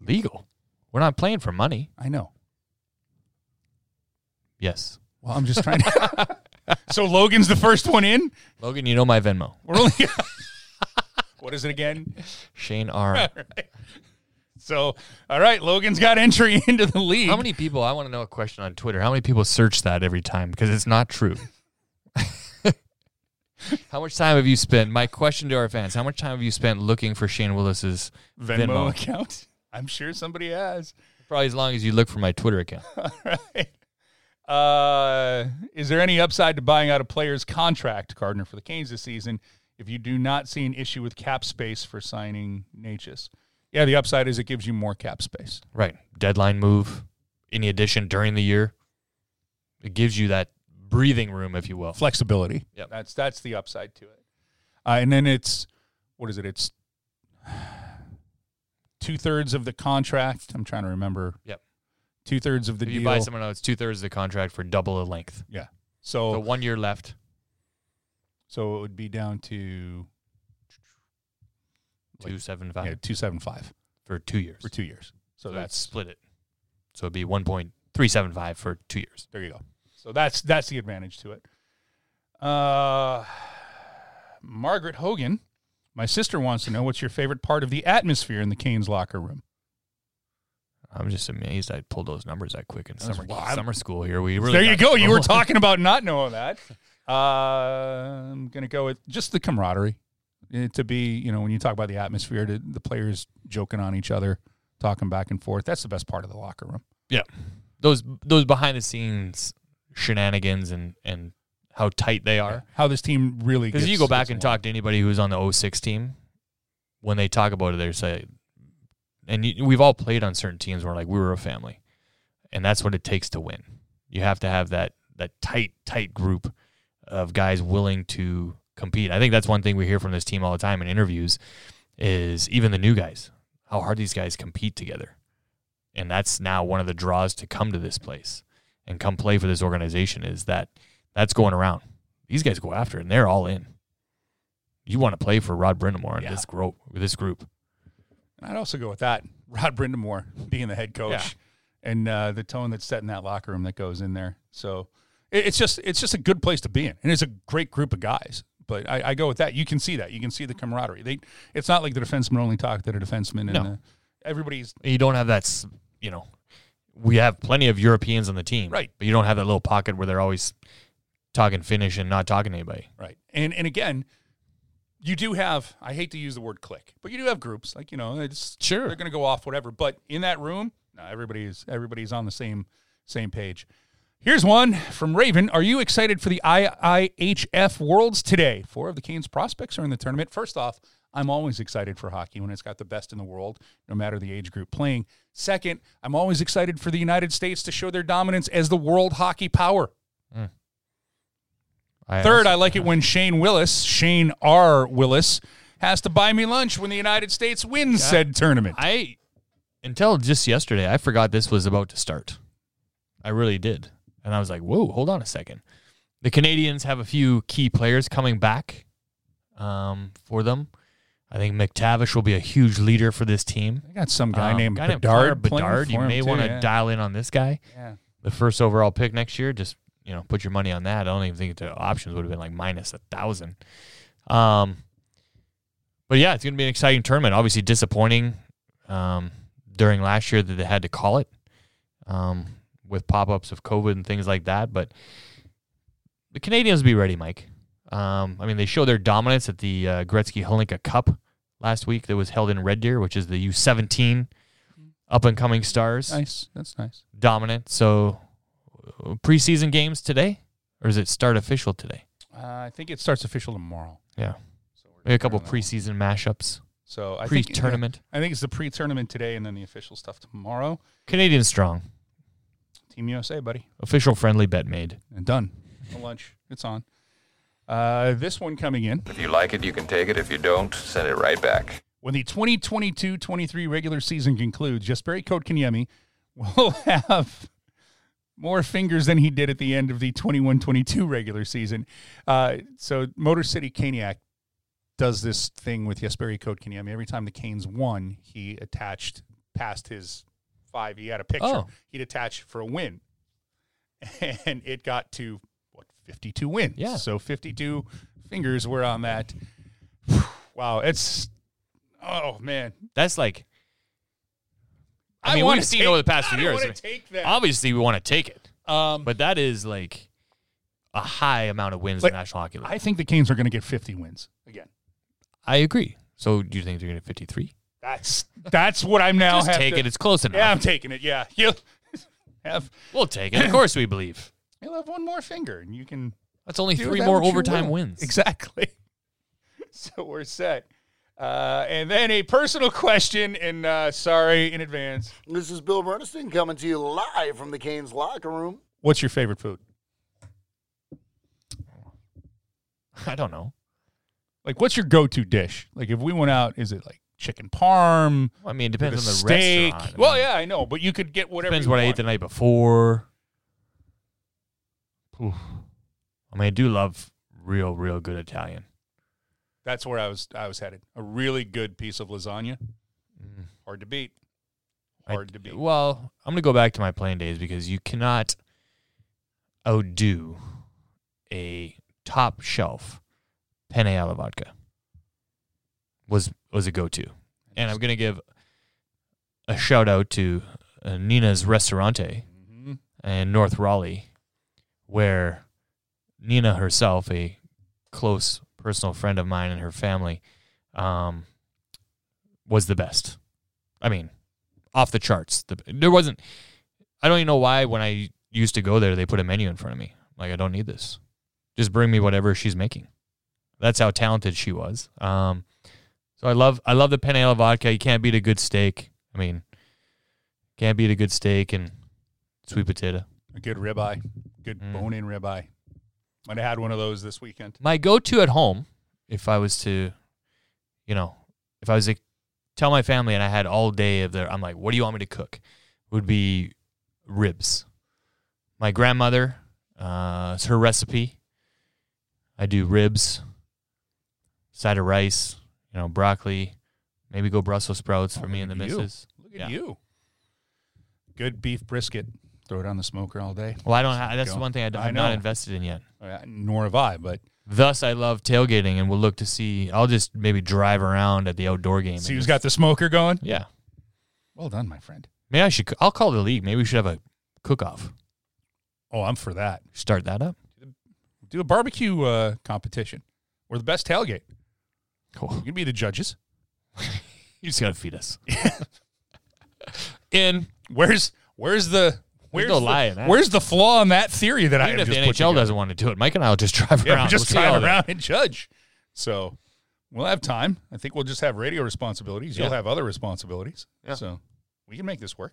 [SPEAKER 2] Legal. We're not playing for money.
[SPEAKER 1] I know.
[SPEAKER 2] Yes.
[SPEAKER 1] Well, I'm just trying to. so Logan's the first one in.
[SPEAKER 2] Logan, you know my Venmo.
[SPEAKER 1] We're only. what is it again?
[SPEAKER 2] Shane R.
[SPEAKER 1] So, all right, Logan's got entry into the league.
[SPEAKER 2] How many people, I want to know a question on Twitter. How many people search that every time? Because it's not true. how much time have you spent? My question to our fans how much time have you spent looking for Shane Willis's
[SPEAKER 1] Venmo,
[SPEAKER 2] Venmo.
[SPEAKER 1] account? I'm sure somebody has.
[SPEAKER 2] Probably as long as you look for my Twitter account.
[SPEAKER 1] All right. Uh, is there any upside to buying out a player's contract, Gardner, for the Canes this season if you do not see an issue with cap space for signing Necas? Yeah, the upside is it gives you more cap space.
[SPEAKER 2] Right. Deadline move, any addition during the year. It gives you that breathing room, if you will.
[SPEAKER 1] Flexibility.
[SPEAKER 2] Yeah,
[SPEAKER 1] That's that's the upside to it. Uh, and then it's what is it? It's two thirds of the contract. I'm trying to remember.
[SPEAKER 2] Yep.
[SPEAKER 1] Two thirds of the
[SPEAKER 2] If you buy someone else, two thirds of the contract for double the length.
[SPEAKER 1] yeah.
[SPEAKER 2] So
[SPEAKER 1] So
[SPEAKER 2] one year left.
[SPEAKER 1] so it would be down to Like,
[SPEAKER 2] Two seven five
[SPEAKER 1] yeah, two seven five
[SPEAKER 2] for two years.
[SPEAKER 1] for two years. So
[SPEAKER 2] So
[SPEAKER 1] that's
[SPEAKER 2] that's split it. So it'd be one point three seven five for two years.
[SPEAKER 1] There you go. So that's that's the advantage to it. Uh, Margaret Hogan, my sister wants to know what's your favorite part of the atmosphere in the Canes locker room.
[SPEAKER 2] I'm just amazed I pulled those numbers that quick in summer summer school here. We really
[SPEAKER 1] there you go. You were talking about not knowing that. Uh, I'm gonna go with just the camaraderie. Eh, to be, you know, when you talk about the atmosphere, to the players joking on each other, talking back and forth. That's the best part of the locker room.
[SPEAKER 2] Yeah, those those behind the scenes shenanigans and and how tight they are.
[SPEAKER 1] How this team really
[SPEAKER 2] Because you go back and talk to anybody who's on the 06 team, when they talk about it, they say, and you, we've all played on certain teams where like we were a family, and that's what it takes to win. You have to have that that tight tight group of guys willing to compete. I think that's one thing we hear from this team all the time in interviews is even the new guys how hard these guys compete together, and that's now one of the draws to come to this place and come play for this organization is that that's going around. These guys go after it and they're all in. You want to play for Rod Brind'Amour and
[SPEAKER 1] Yeah.
[SPEAKER 2] this group, this group.
[SPEAKER 1] I'd also go with that. Rod Brind'Amour being the head coach
[SPEAKER 2] Yeah.
[SPEAKER 1] and uh, the tone that's set in that locker room that goes in there. So it, it's just it's just a good place to be in, and it's a great group of guys. But I, I go with that. You can see that. You can see the camaraderie. They it's not like the defensemen only talk to the defensemen. And
[SPEAKER 2] No.
[SPEAKER 1] the, everybody's
[SPEAKER 2] You don't have that, you know, we have plenty of Europeans on the team.
[SPEAKER 1] Right.
[SPEAKER 2] But you don't have that little pocket where they're always talking Finnish and not talking to anybody.
[SPEAKER 1] right. And and again, you do have. I hate to use the word click, but you do have groups. Like you know, it's
[SPEAKER 2] Sure.
[SPEAKER 1] they're going to go off whatever. But in that room, no, everybody's everybody's on the same same page. Here's one from Raven. Are you excited for the IIHF Worlds today? Four of the Canes prospects are in the tournament. First off, I'm always excited for hockey when it's got the best in the world, no matter the age group playing. Second, I'm always excited for the United States to show their dominance as the world hockey power.
[SPEAKER 2] I
[SPEAKER 1] Third, I like it when Shane Willis, Shane R. Willis, has to buy me lunch when the United States wins said tournament.
[SPEAKER 2] I until just yesterday, I forgot this was about to start. I really did, and I was like, "Whoa, hold on a second. The Canadians have a few key players coming back um, for them. I think McTavish will be a huge leader for this team.
[SPEAKER 1] I got some guy
[SPEAKER 2] Um,
[SPEAKER 1] named
[SPEAKER 2] guy named
[SPEAKER 1] Bedard.
[SPEAKER 2] Connor Bedard. You may want to
[SPEAKER 1] yeah.
[SPEAKER 2] dial in on this guy.
[SPEAKER 1] Yeah.
[SPEAKER 2] The first overall pick next year. Just you know, put your money on that. I don't even think the options would have been like minus a thousand. Um, but yeah, it's going to be an exciting tournament. Obviously, disappointing um, during last year that they had to call it um, with pop ups of COVID and things like that. But the Canadians will be ready, Mike. Um, I mean, they show their dominance at the uh, Gretzky Hlinka Cup last week that was held in Red Deer, which is the U17 up and coming stars
[SPEAKER 1] Nice. That's nice.
[SPEAKER 2] dominant. So uh, preseason games today, or is it start official today?
[SPEAKER 1] Uh, I think it starts official tomorrow.
[SPEAKER 2] Yeah.
[SPEAKER 1] So we're
[SPEAKER 2] Maybe a couple preseason mashups,
[SPEAKER 1] So I
[SPEAKER 2] pre-tournament.
[SPEAKER 1] I think it's the pre-tournament today, and then the official stuff tomorrow.
[SPEAKER 2] Canadian strong.
[SPEAKER 1] Team USA, buddy,
[SPEAKER 2] Official friendly bet made.
[SPEAKER 1] and done. Lunch. It's on. Uh, this one coming in
[SPEAKER 4] If you like it, you can take it. If you don't, send it right back.
[SPEAKER 1] when the 2022-23 regular season concludes. Jesperi Kotkaniemi will have more fingers than he did at the end of the 21-22 regular season. Uh, so Motor City Caniac does this thing with Jesperi Kotkaniemi. Every time the Canes won, he attached past his five. He had a picture.
[SPEAKER 2] Oh.
[SPEAKER 1] He'd attach for a win, and it got to what 52 wins.
[SPEAKER 2] Yeah.
[SPEAKER 1] So 52 fingers were on that. Wow, it's oh man.
[SPEAKER 2] That's like. I,
[SPEAKER 1] I
[SPEAKER 2] mean, we've seen
[SPEAKER 1] take-
[SPEAKER 2] over the past few years.
[SPEAKER 1] take that.
[SPEAKER 2] Obviously, we want to take it,
[SPEAKER 1] Um,
[SPEAKER 2] but that is like a high amount of wins in the National Hockey League.
[SPEAKER 1] I think the Canes are going to get 50 wins again.
[SPEAKER 2] I agree. So, do you think they're going to get 53?
[SPEAKER 1] That's that's what I'm now.
[SPEAKER 2] Just take
[SPEAKER 1] to-
[SPEAKER 2] it. It's close enough.
[SPEAKER 1] Yeah, I'm taking it. Yeah, you'll have
[SPEAKER 2] we'll take it. Of course, we believe.
[SPEAKER 1] You'll have one more finger, and you can
[SPEAKER 2] That's only three
[SPEAKER 1] that
[SPEAKER 2] more overtime
[SPEAKER 1] will.
[SPEAKER 2] wins.
[SPEAKER 1] Exactly. So we're set. Uh, and then a personal question, and uh, sorry in advance.
[SPEAKER 3] This is Bill Bernstein coming to you live from the Canes locker room.
[SPEAKER 1] What's your favorite food?
[SPEAKER 2] I don't know.
[SPEAKER 1] Like, what's your go-to dish? Like, if we went out, is it like chicken parm?
[SPEAKER 2] I mean, it depends on the
[SPEAKER 1] steak?
[SPEAKER 2] restaurant. I
[SPEAKER 1] Well, yeah, I know, but you could get whatever.
[SPEAKER 2] Depends
[SPEAKER 1] you
[SPEAKER 2] what I ate the night before. Oof. I mean, I do love real, real good Italian.
[SPEAKER 1] That's where I was. I was headed. A really good piece of lasagna. Hard to beat.
[SPEAKER 2] I-
[SPEAKER 1] Hard to beat.
[SPEAKER 2] Well, I'm going to go back to my playing days because you cannot outdo a top shelf penne alla vodka. Was was a go to, and I'm going to give a shout out to uh, Nina's Restaurante
[SPEAKER 1] Mhm.
[SPEAKER 2] in North Raleigh, where Nina herself, a close personal friend of mine and her family, um, was the best. I mean, off the charts. The, there wasn't. I don't even know why when I used to go there, they put a menu in front of me. Like I don't need this. Just bring me whatever she's making. That's how talented she was. Um, so I love I love the penne alla vodka. You can't beat a good steak. I mean, can't beat a good steak and sweet potato.
[SPEAKER 1] A good ribeye, good
[SPEAKER 2] Mm.
[SPEAKER 1] bone-in ribeye. Might have had one of those this weekend.
[SPEAKER 2] My go-to at home, if I was to, you know, if I was to tell my family and I had all day of their, I'm like, what do you want me to cook? Would be ribs. My grandmother, uh, it's her recipe. I do ribs, side of rice, you know, broccoli, maybe go Brussels sprouts for
[SPEAKER 1] Oh,
[SPEAKER 2] me and the
[SPEAKER 1] you.
[SPEAKER 2] missus.
[SPEAKER 1] Look at
[SPEAKER 2] Yeah.
[SPEAKER 1] you. Good beef brisket. Throw it on the smoker all day.
[SPEAKER 2] Well, I don't. have That's the one thing I don't,
[SPEAKER 1] I
[SPEAKER 2] I'm not invested in yet.
[SPEAKER 1] Uh, nor have I, but
[SPEAKER 2] Thus, I love tailgating, and we'll look to see. I'll just maybe drive around at the outdoor game.
[SPEAKER 1] see
[SPEAKER 2] and
[SPEAKER 1] who's
[SPEAKER 2] just-
[SPEAKER 1] got the smoker going.
[SPEAKER 2] Yeah,
[SPEAKER 1] Well done, my friend.
[SPEAKER 2] maybe I should. I'll call the league. Maybe we should have a cook-off.
[SPEAKER 1] Oh, I'm for that.
[SPEAKER 2] Start that up.
[SPEAKER 1] Do a barbecue uh, competition. We're the best tailgate.
[SPEAKER 2] Cool.
[SPEAKER 1] You can be the judges.
[SPEAKER 2] You just gotta feed us. In
[SPEAKER 1] Where's where's the where's
[SPEAKER 2] no
[SPEAKER 1] the,
[SPEAKER 2] lie in that.
[SPEAKER 1] where's the flaw in that theory that I
[SPEAKER 2] even
[SPEAKER 1] have
[SPEAKER 2] if the NHL
[SPEAKER 1] together?
[SPEAKER 2] doesn't want to do it, Mike and I will just drive
[SPEAKER 1] Yeah,
[SPEAKER 2] around.
[SPEAKER 1] we're just
[SPEAKER 2] We'll all
[SPEAKER 1] driving
[SPEAKER 2] that.
[SPEAKER 1] around and judge. So we'll have time. I think we'll just have radio responsibilities. You'll have other responsibilities.
[SPEAKER 2] Yeah.
[SPEAKER 1] So we can make this work.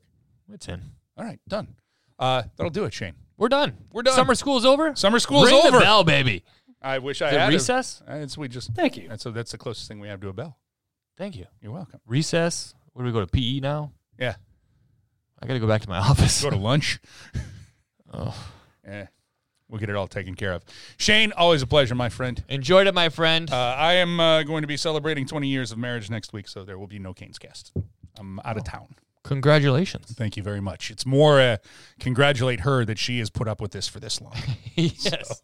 [SPEAKER 2] It's in.
[SPEAKER 1] All right, done. Uh, that'll do it, Shane.
[SPEAKER 2] We're done.
[SPEAKER 1] We're done.
[SPEAKER 2] Summer school's over.
[SPEAKER 1] Summer school's
[SPEAKER 2] Ring
[SPEAKER 1] over.
[SPEAKER 2] the bell, baby.
[SPEAKER 1] I wish I
[SPEAKER 2] Is it
[SPEAKER 1] had a-
[SPEAKER 2] recess?
[SPEAKER 1] Uh, it's we just
[SPEAKER 2] Thank you.
[SPEAKER 1] That's so that's the closest thing we have to a bell.
[SPEAKER 2] Thank you.
[SPEAKER 1] You're welcome.
[SPEAKER 2] Recess. Where do we go to PE now?
[SPEAKER 1] Yeah.
[SPEAKER 2] I gotta go back to my office.
[SPEAKER 1] Go to lunch.
[SPEAKER 2] Oh.
[SPEAKER 1] Eh, we'll get it all taken care of. Shane, always a pleasure, my friend.
[SPEAKER 2] Enjoyed it, my friend.
[SPEAKER 1] Uh, I am uh, going to be celebrating 20 years of marriage next week, so there will be no Canes cast. I'm out of town.
[SPEAKER 2] Congratulations.
[SPEAKER 1] Thank you very much. It's more uh, congratulate her that she has put up with this for this long.
[SPEAKER 2] yes.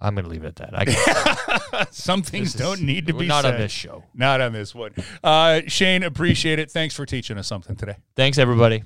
[SPEAKER 2] I'm gonna leave it at that. I
[SPEAKER 1] Some things
[SPEAKER 2] this
[SPEAKER 1] don't need to be
[SPEAKER 2] not
[SPEAKER 1] said.
[SPEAKER 2] on this show.
[SPEAKER 1] Not on this one. Uh, Shane, appreciate it. Thanks for teaching us something today.
[SPEAKER 2] Thanks, everybody.